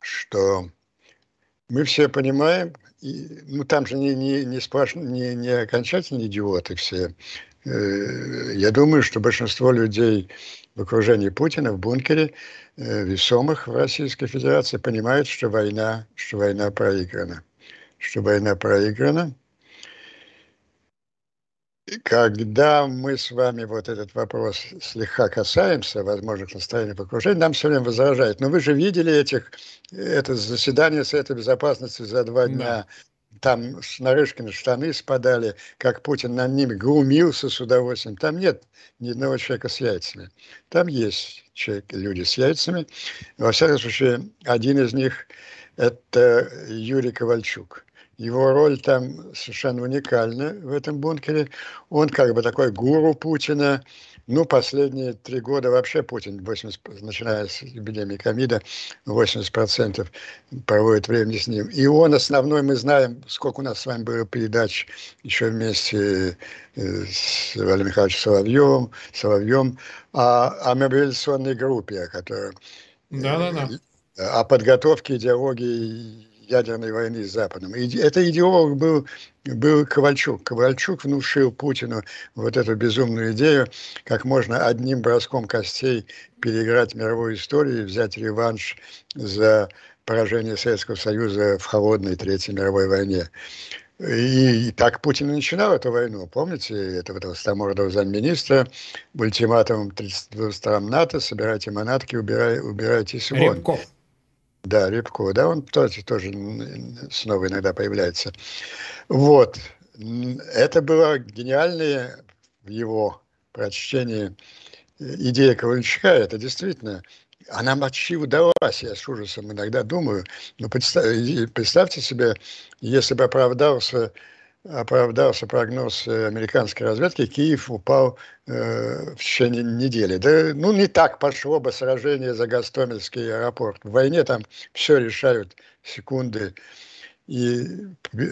что мы все понимаем, и, ну там же не, не, не, сплош, не, не окончательные идиоты все. Э, я думаю, что большинство людей в окружении Путина в бункере э, весомых в Российской Федерации понимают, что война, что война проиграна. Что война проиграна – когда мы с вами вот этот вопрос слегка касаемся, возможных настроений в окружении, нам все время возражают. Но вы же видели этих, это заседание Совета Безопасности за два дня. там с Нарышкина штаны спадали, как Путин над ними глумился с удовольствием. Там нет ни одного человека с яйцами. Там есть человек, люди с яйцами. Во всяком случае, один из них – это Юрий Ковальчук. Его роль там совершенно уникальна в этом бункере. Он как бы такой гуру Путина, ну, последние три года вообще Путин, 80, начиная с эпидемии ковида, 80% проводит времени с ним. И он основной, мы знаем, сколько у нас с вами было передач еще вместе э, с Валерием Михайловичем Соловьевым, Соловьем о, о мобилизационной группе, которая... Да, да, да. О подготовке идеологии ядерной войны с Западом. И это идеолог был, был Ковальчук. Ковальчук внушил Путину вот эту безумную идею, как можно одним броском костей переиграть мировую историю и взять реванш за поражение Советского Союза в холодной Третьей мировой войне. И, так Путин и начинал эту войну. Помните, этого толстомордого замминистра ультиматумом 32 стран НАТО, собирайте манатки, убирай, убирайтесь вон. Рябков. Да, Рябкова, да, он тоже, тоже снова иногда появляется. Вот. Это было гениальное в его прочтении идея Ковальчука. Это действительно она почти удалась, я с ужасом иногда думаю. Но представьте, представьте себе, если бы оправдался оправдался прогноз э, американской разведки, Киев упал э, в течение недели. Да, ну, не так пошло бы сражение за Гастомельский аэропорт. В войне там все решают секунды. И э,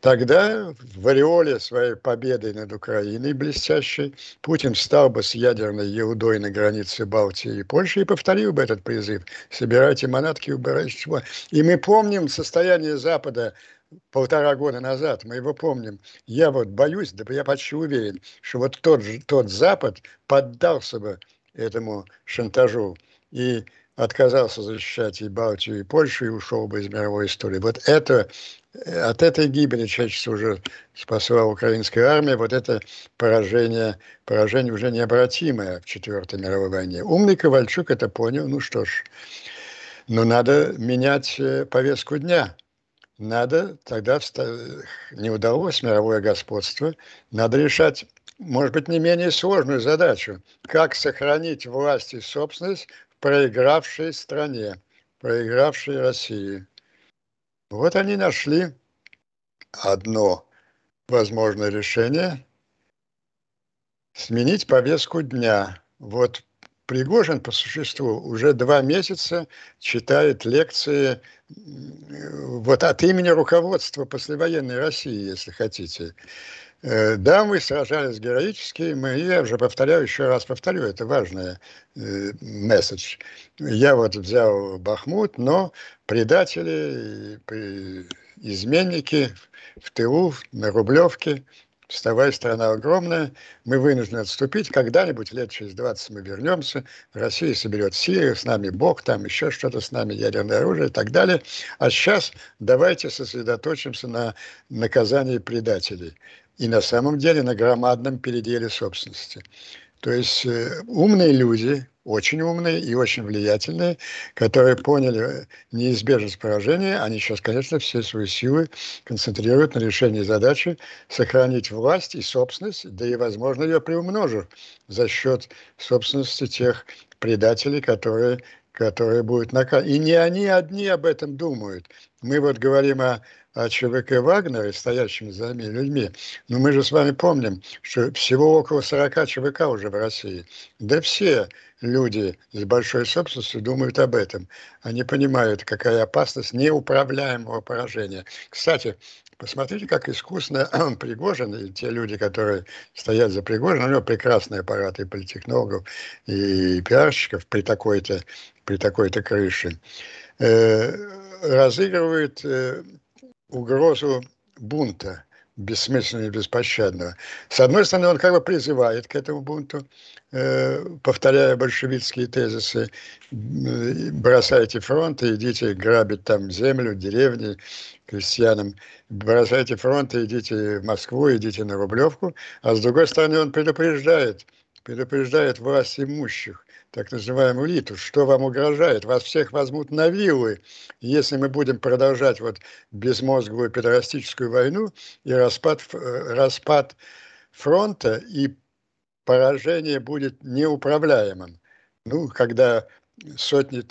тогда в ореоле своей победы над Украиной блестящей Путин встал бы с ядерной еудой на границе Балтии и Польши и повторил бы этот призыв. Собирайте манатки, убирайте чего. И мы помним состояние Запада полтора года назад, мы его помним, я вот боюсь, да я почти уверен, что вот тот, же, тот Запад поддался бы этому шантажу и отказался защищать и Балтию, и Польшу, и ушел бы из мировой истории. Вот это, от этой гибели человечество уже спасла украинская армия, вот это поражение, поражение уже необратимое в Четвертой мировой войне. Умный Ковальчук это понял, ну что ж, но надо менять э, повестку дня – надо тогда, не удалось мировое господство, надо решать, может быть, не менее сложную задачу, как сохранить власть и собственность в проигравшей стране, проигравшей России. Вот они нашли одно возможное решение – сменить повестку дня. Вот Пригожин по существу уже два месяца читает лекции вот от имени руководства послевоенной России, если хотите. Э, да, мы сражались героически, мы, я уже повторяю, еще раз повторю, это важный э, месседж. Я вот взял Бахмут, но предатели, изменники в тылу, на Рублевке – вставай, страна огромная, мы вынуждены отступить, когда-нибудь лет через 20 мы вернемся, Россия соберет силы, с нами Бог, там еще что-то с нами, ядерное оружие и так далее. А сейчас давайте сосредоточимся на наказании предателей и на самом деле на громадном переделе собственности. То есть э, умные люди, очень умные и очень влиятельные, которые поняли неизбежность поражения, они сейчас, конечно, все свои силы концентрируют на решении задачи сохранить власть и собственность, да и, возможно, ее приумножив за счет собственности тех предателей, которые, которые будут наказаны. И не они одни об этом думают. Мы вот говорим о ЧВК Вагнера, стоящими за ними людьми, но мы же с вами помним, что всего около 40 ЧВК уже в России. Да все люди с большой собственностью думают об этом. Они понимают, какая опасность неуправляемого поражения. Кстати, посмотрите, как искусно Пригожин и те люди, которые стоят за Пригожином, у него прекрасный аппарат и политтехнологов, и пиарщиков при такой-то при такой-то крыше, э, разыгрывают э, угрозу бунта бессмысленного и беспощадного. С одной стороны, он как бы призывает к этому бунту, э, повторяя большевистские тезисы, э, бросайте фронты, идите грабить там землю, деревни, крестьянам, бросайте фронты, идите в Москву, идите на Рублевку, а с другой стороны, он предупреждает предупреждает власть имущих, так называемую элиту, что вам угрожает. Вас всех возьмут на вилы, если мы будем продолжать вот безмозглую педерастическую войну и распад, э, распад фронта, и поражение будет неуправляемым. Ну, когда сотни,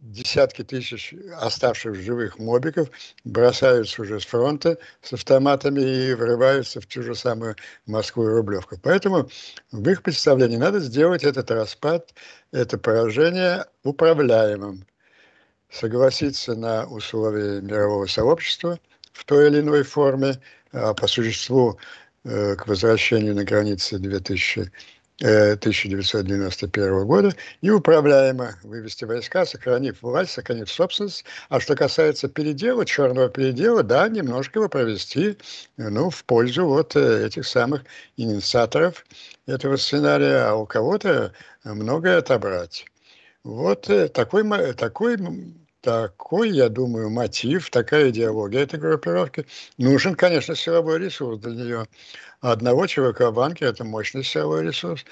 десятки тысяч оставших живых мобиков бросаются уже с фронта с автоматами и врываются в ту же самую Москву и Рублевку. Поэтому в их представлении надо сделать этот распад, это поражение управляемым, согласиться на условия мирового сообщества в той или иной форме, а по существу э, к возвращению на границы 2000 1991 э, года и управляемо вывести войска, сохранив власть, сохранив собственность. А что касается передела, черного передела, да, немножко его провести ну, в пользу вот э, этих самых инициаторов этого сценария, а у кого-то многое отобрать. Вот э, такой, такой такой, я думаю, мотив, такая идеология этой группировки. Нужен, конечно, силовой ресурс для нее. Одного ЧВК банки – это мощный силовой ресурс,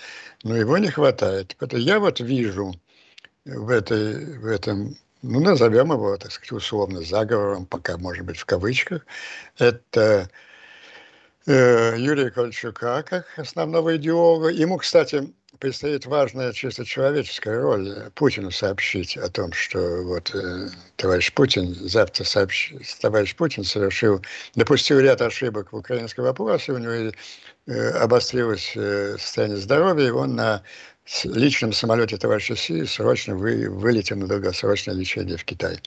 но его не хватает. Это я вот вижу в, этой, в этом, ну, назовем его, так сказать, условно, заговором, пока, может быть, в кавычках, это э, Юрия Кольчука как основного идеолога. Ему, кстати, предстоит важная чисто человеческая роль Путину сообщить о том, что вот э, товарищ Путин, завтра сообщ... товарищ Путин совершил, допустил ряд ошибок в украинском вопросе, у него э, обострилось э, состояние здоровья, и он на личном самолете товарища Си срочно вы, вылетел на долгосрочное лечение в Китай.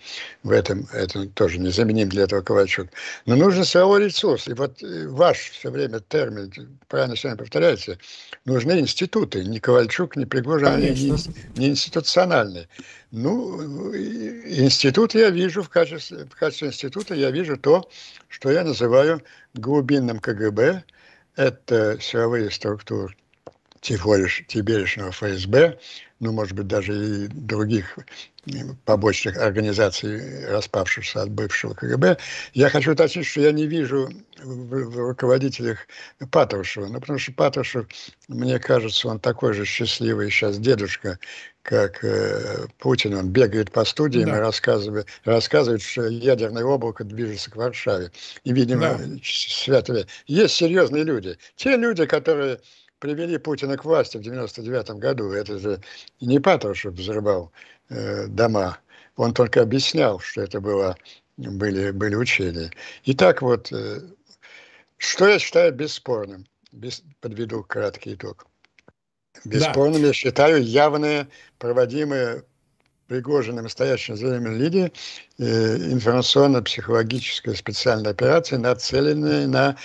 В этом это тоже незаменим для этого Ковальчук. Но нужен силовой ресурс. И вот э, ваш все время термин, правильно все время повторяете, нужны институты. Ни Ковальчук, ни Пригожин, они не, не институциональные. Ну, институт я вижу в качестве, в качестве института, я вижу то, что я называю глубинным КГБ. Это силовые структуры теперешнего ФСБ, ну, может быть, даже и других побочных организаций, распавшихся от бывшего КГБ. Я хочу уточнить, что я не вижу в, в руководителях Патрушева, ну, потому что Патрушев, мне кажется, он такой же счастливый сейчас дедушка, как э, Путин. Он бегает по студиям да. и рассказывает, рассказывает, что ядерное облако движется к Варшаве. И, видимо, да. свято Есть серьезные люди. Те люди, которые привели Путина к власти в 99 году. Это же не Патрушев взрывал э, дома. Он только объяснял, что это было, были, были учения. Итак, вот, э, что я считаю бесспорным? Без, подведу краткий итог. Бесспорным да. я считаю явные, проводимые Пригожиным стоящим за линии э, информационно-психологическая специальная операция, нацеленная на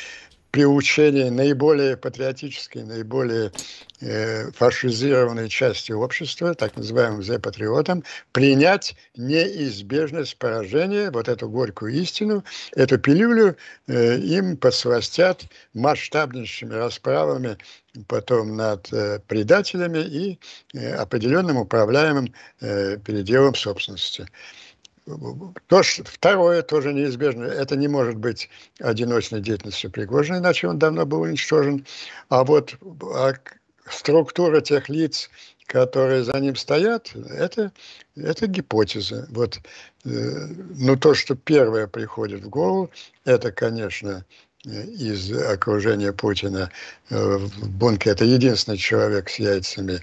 приучение наиболее патриотической, наиболее э, фашизированной части общества, так называемым зе-патриотам, принять неизбежность поражения, вот эту горькую истину, эту пилюлю э, им подсластят масштабнейшими расправами потом над э, предателями и э, определенным управляемым э, переделом собственности. То, что, второе тоже неизбежно. Это не может быть одиночной деятельностью Пригожина, иначе он давно был уничтожен. А вот а структура тех лиц, которые за ним стоят, это, это гипотеза. Вот, э, ну, то, что первое приходит в голову, это, конечно, из окружения Путина э, в бункере. Это единственный человек с яйцами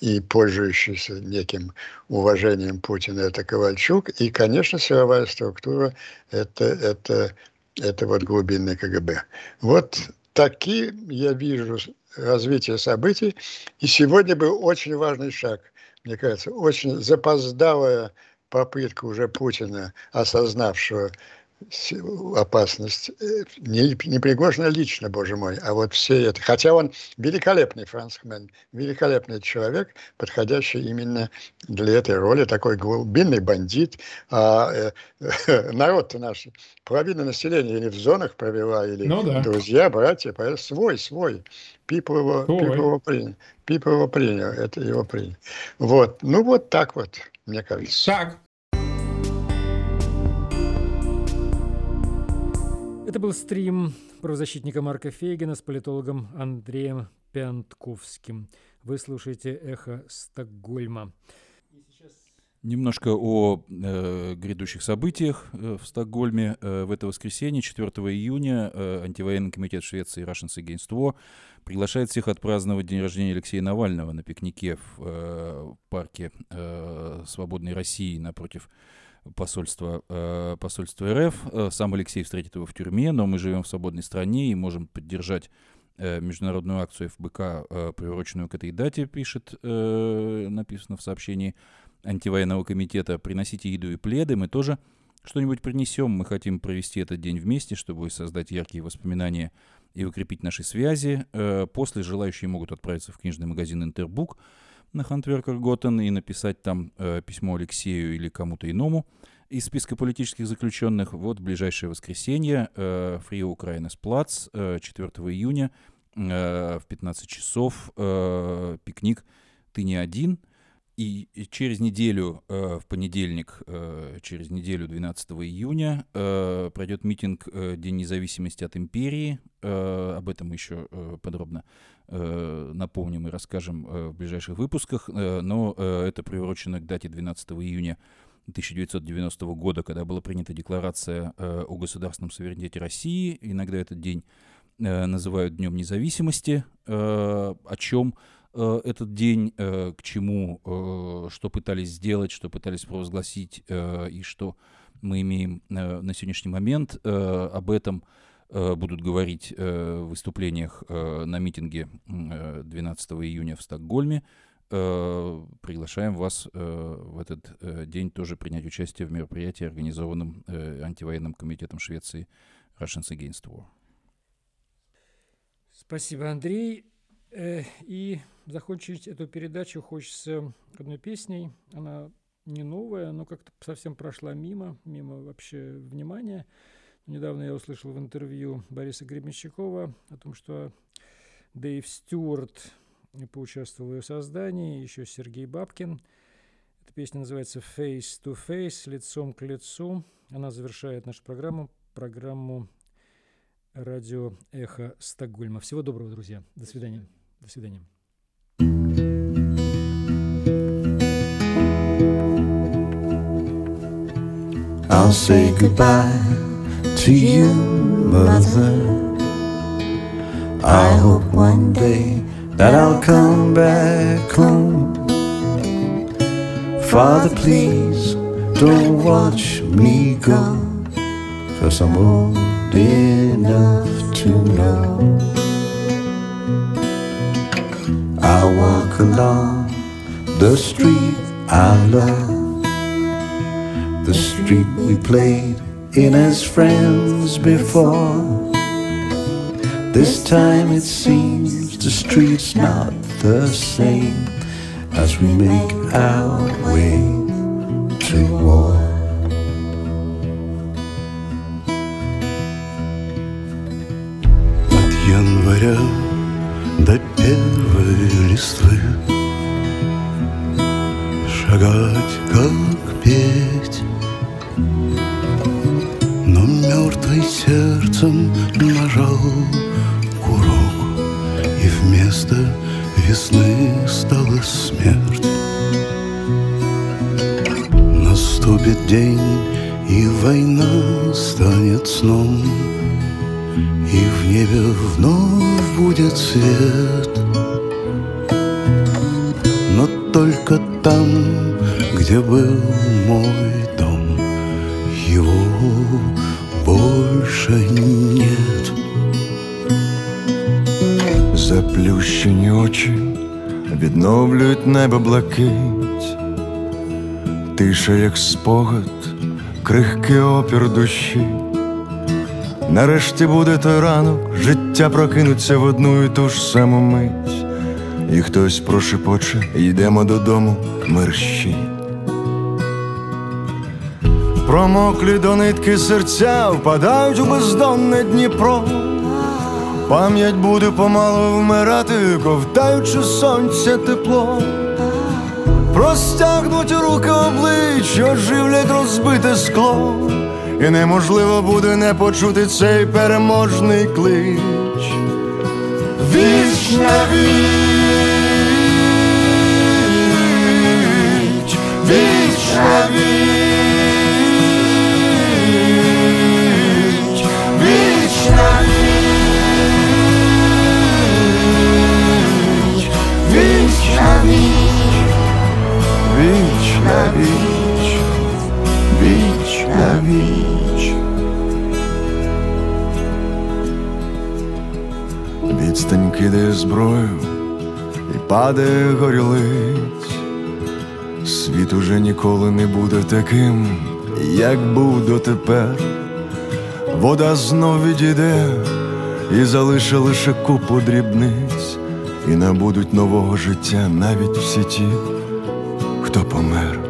и пользующийся неким уважением Путина, это Ковальчук. И, конечно, силовая структура это, это, это вот глубинный КГБ. Вот такие я вижу развитие событий. И сегодня был очень важный шаг, мне кажется, очень запоздалая попытка уже Путина, осознавшего опасность. Э, не, не Пригожина лично, боже мой, а вот все это. Хотя он великолепный францмен, великолепный человек, подходящий именно для этой роли, такой глубинный бандит. А э, э, народ-то наш, половина населения или в зонах провела, или ну, да. друзья, братья, свой, свой. Пипа его, Пипа его принял. Пипа его принял, это его принял. Вот, ну вот так вот, мне кажется. Так, Это был стрим правозащитника Марка Фейгина с политологом Андреем Пянтковским. Вы слушаете «Эхо Стокгольма». Немножко о э, грядущих событиях э, в Стокгольме. Э, в это воскресенье, 4 июня, э, антивоенный комитет Швеции Russians Against War приглашает всех отпраздновать день рождения Алексея Навального на пикнике в э, парке э, Свободной России напротив посольства, э, посольства РФ. Э, сам Алексей встретит его в тюрьме, но мы живем в свободной стране и можем поддержать э, международную акцию ФБК, э, приуроченную к этой дате, пишет, э, написано в сообщении антивоенного комитета, приносите еду и пледы, мы тоже что-нибудь принесем. Мы хотим провести этот день вместе, чтобы создать яркие воспоминания и укрепить наши связи. Э, после желающие могут отправиться в книжный магазин «Интербук» на Хантверкер Готтен и написать там э, письмо Алексею или кому-то иному из списка политических заключенных. Вот ближайшее воскресенье Фри Украинес Плац 4 июня в 15 часов пикник «Ты не один», и через неделю, э, в понедельник, э, через неделю, 12 июня, э, пройдет митинг День независимости от империи. Об этом еще подробно напомним и расскажем в ближайших выпусках. Но это приурочено к дате 12 июня 1990 года, когда была принята декларация о государственном суверенитете России. Иногда этот день называют Днем независимости, о чем Э, этот день, э, к чему, э, что пытались сделать, что пытались провозгласить и что мы имеем на сегодняшний момент. Об этом будут говорить в выступлениях на митинге 12 июня в Стокгольме. Приглашаем вас в этот день тоже принять участие в мероприятии, организованном антивоенным комитетом Швеции Russians Against War. Спасибо, Андрей. И закончить эту передачу хочется одной песней. Она не новая, но как-то совсем прошла мимо, мимо вообще внимания. Недавно я услышал в интервью Бориса Гребенщикова о том, что Дэйв Стюарт поучаствовал в ее создании, еще Сергей Бабкин. Эта песня называется «Face to Face», «Лицом к лицу». Она завершает нашу программу, программу радио «Эхо Стокгольма». Всего доброго, друзья. До свидания. До свидания. I'll say goodbye to you, mother. I hope one day that I'll come back home. Father, please don't watch me go, cause I'm old enough to know. I walk along the street I love, the street we played in as friends before. This time it seems the street's not the same as we make our way to war. Young widow, the pillow листвы Шагать как петь. Мертвый сердцем нажал курок И вместо весны стала смерть. Наступит день, и война станет сном И в небе вновь будет свет только там, где был мой дом Его больше нет. Заплющені очі відновлюють небо блакить, тиша, як спогад, крихкий опір душі. Нарешті буде той ранок, життя прокинуться в одну і ту ж саму мить, і хтось прошепоче, йдемо додому, мерщій. Промоклі до нитки серця впадають у бездонне Дніпро. Пам'ять буде помалу вмирати, ковтаючи сонця тепло. Простягнуть руки облич, оживлять розбите скло, і неможливо буде не почути цей переможний клич. вічна віч, вічна віч, вічна віч, вічна віч, вічна віч, вічна віч. Відстань кидає зброю і падає горілиць. Світ уже ніколи не буде таким, як був дотепер. Вода знов відійде і залише лише купу дрібниць, і набудуть нового життя навіть всі ті, хто помер.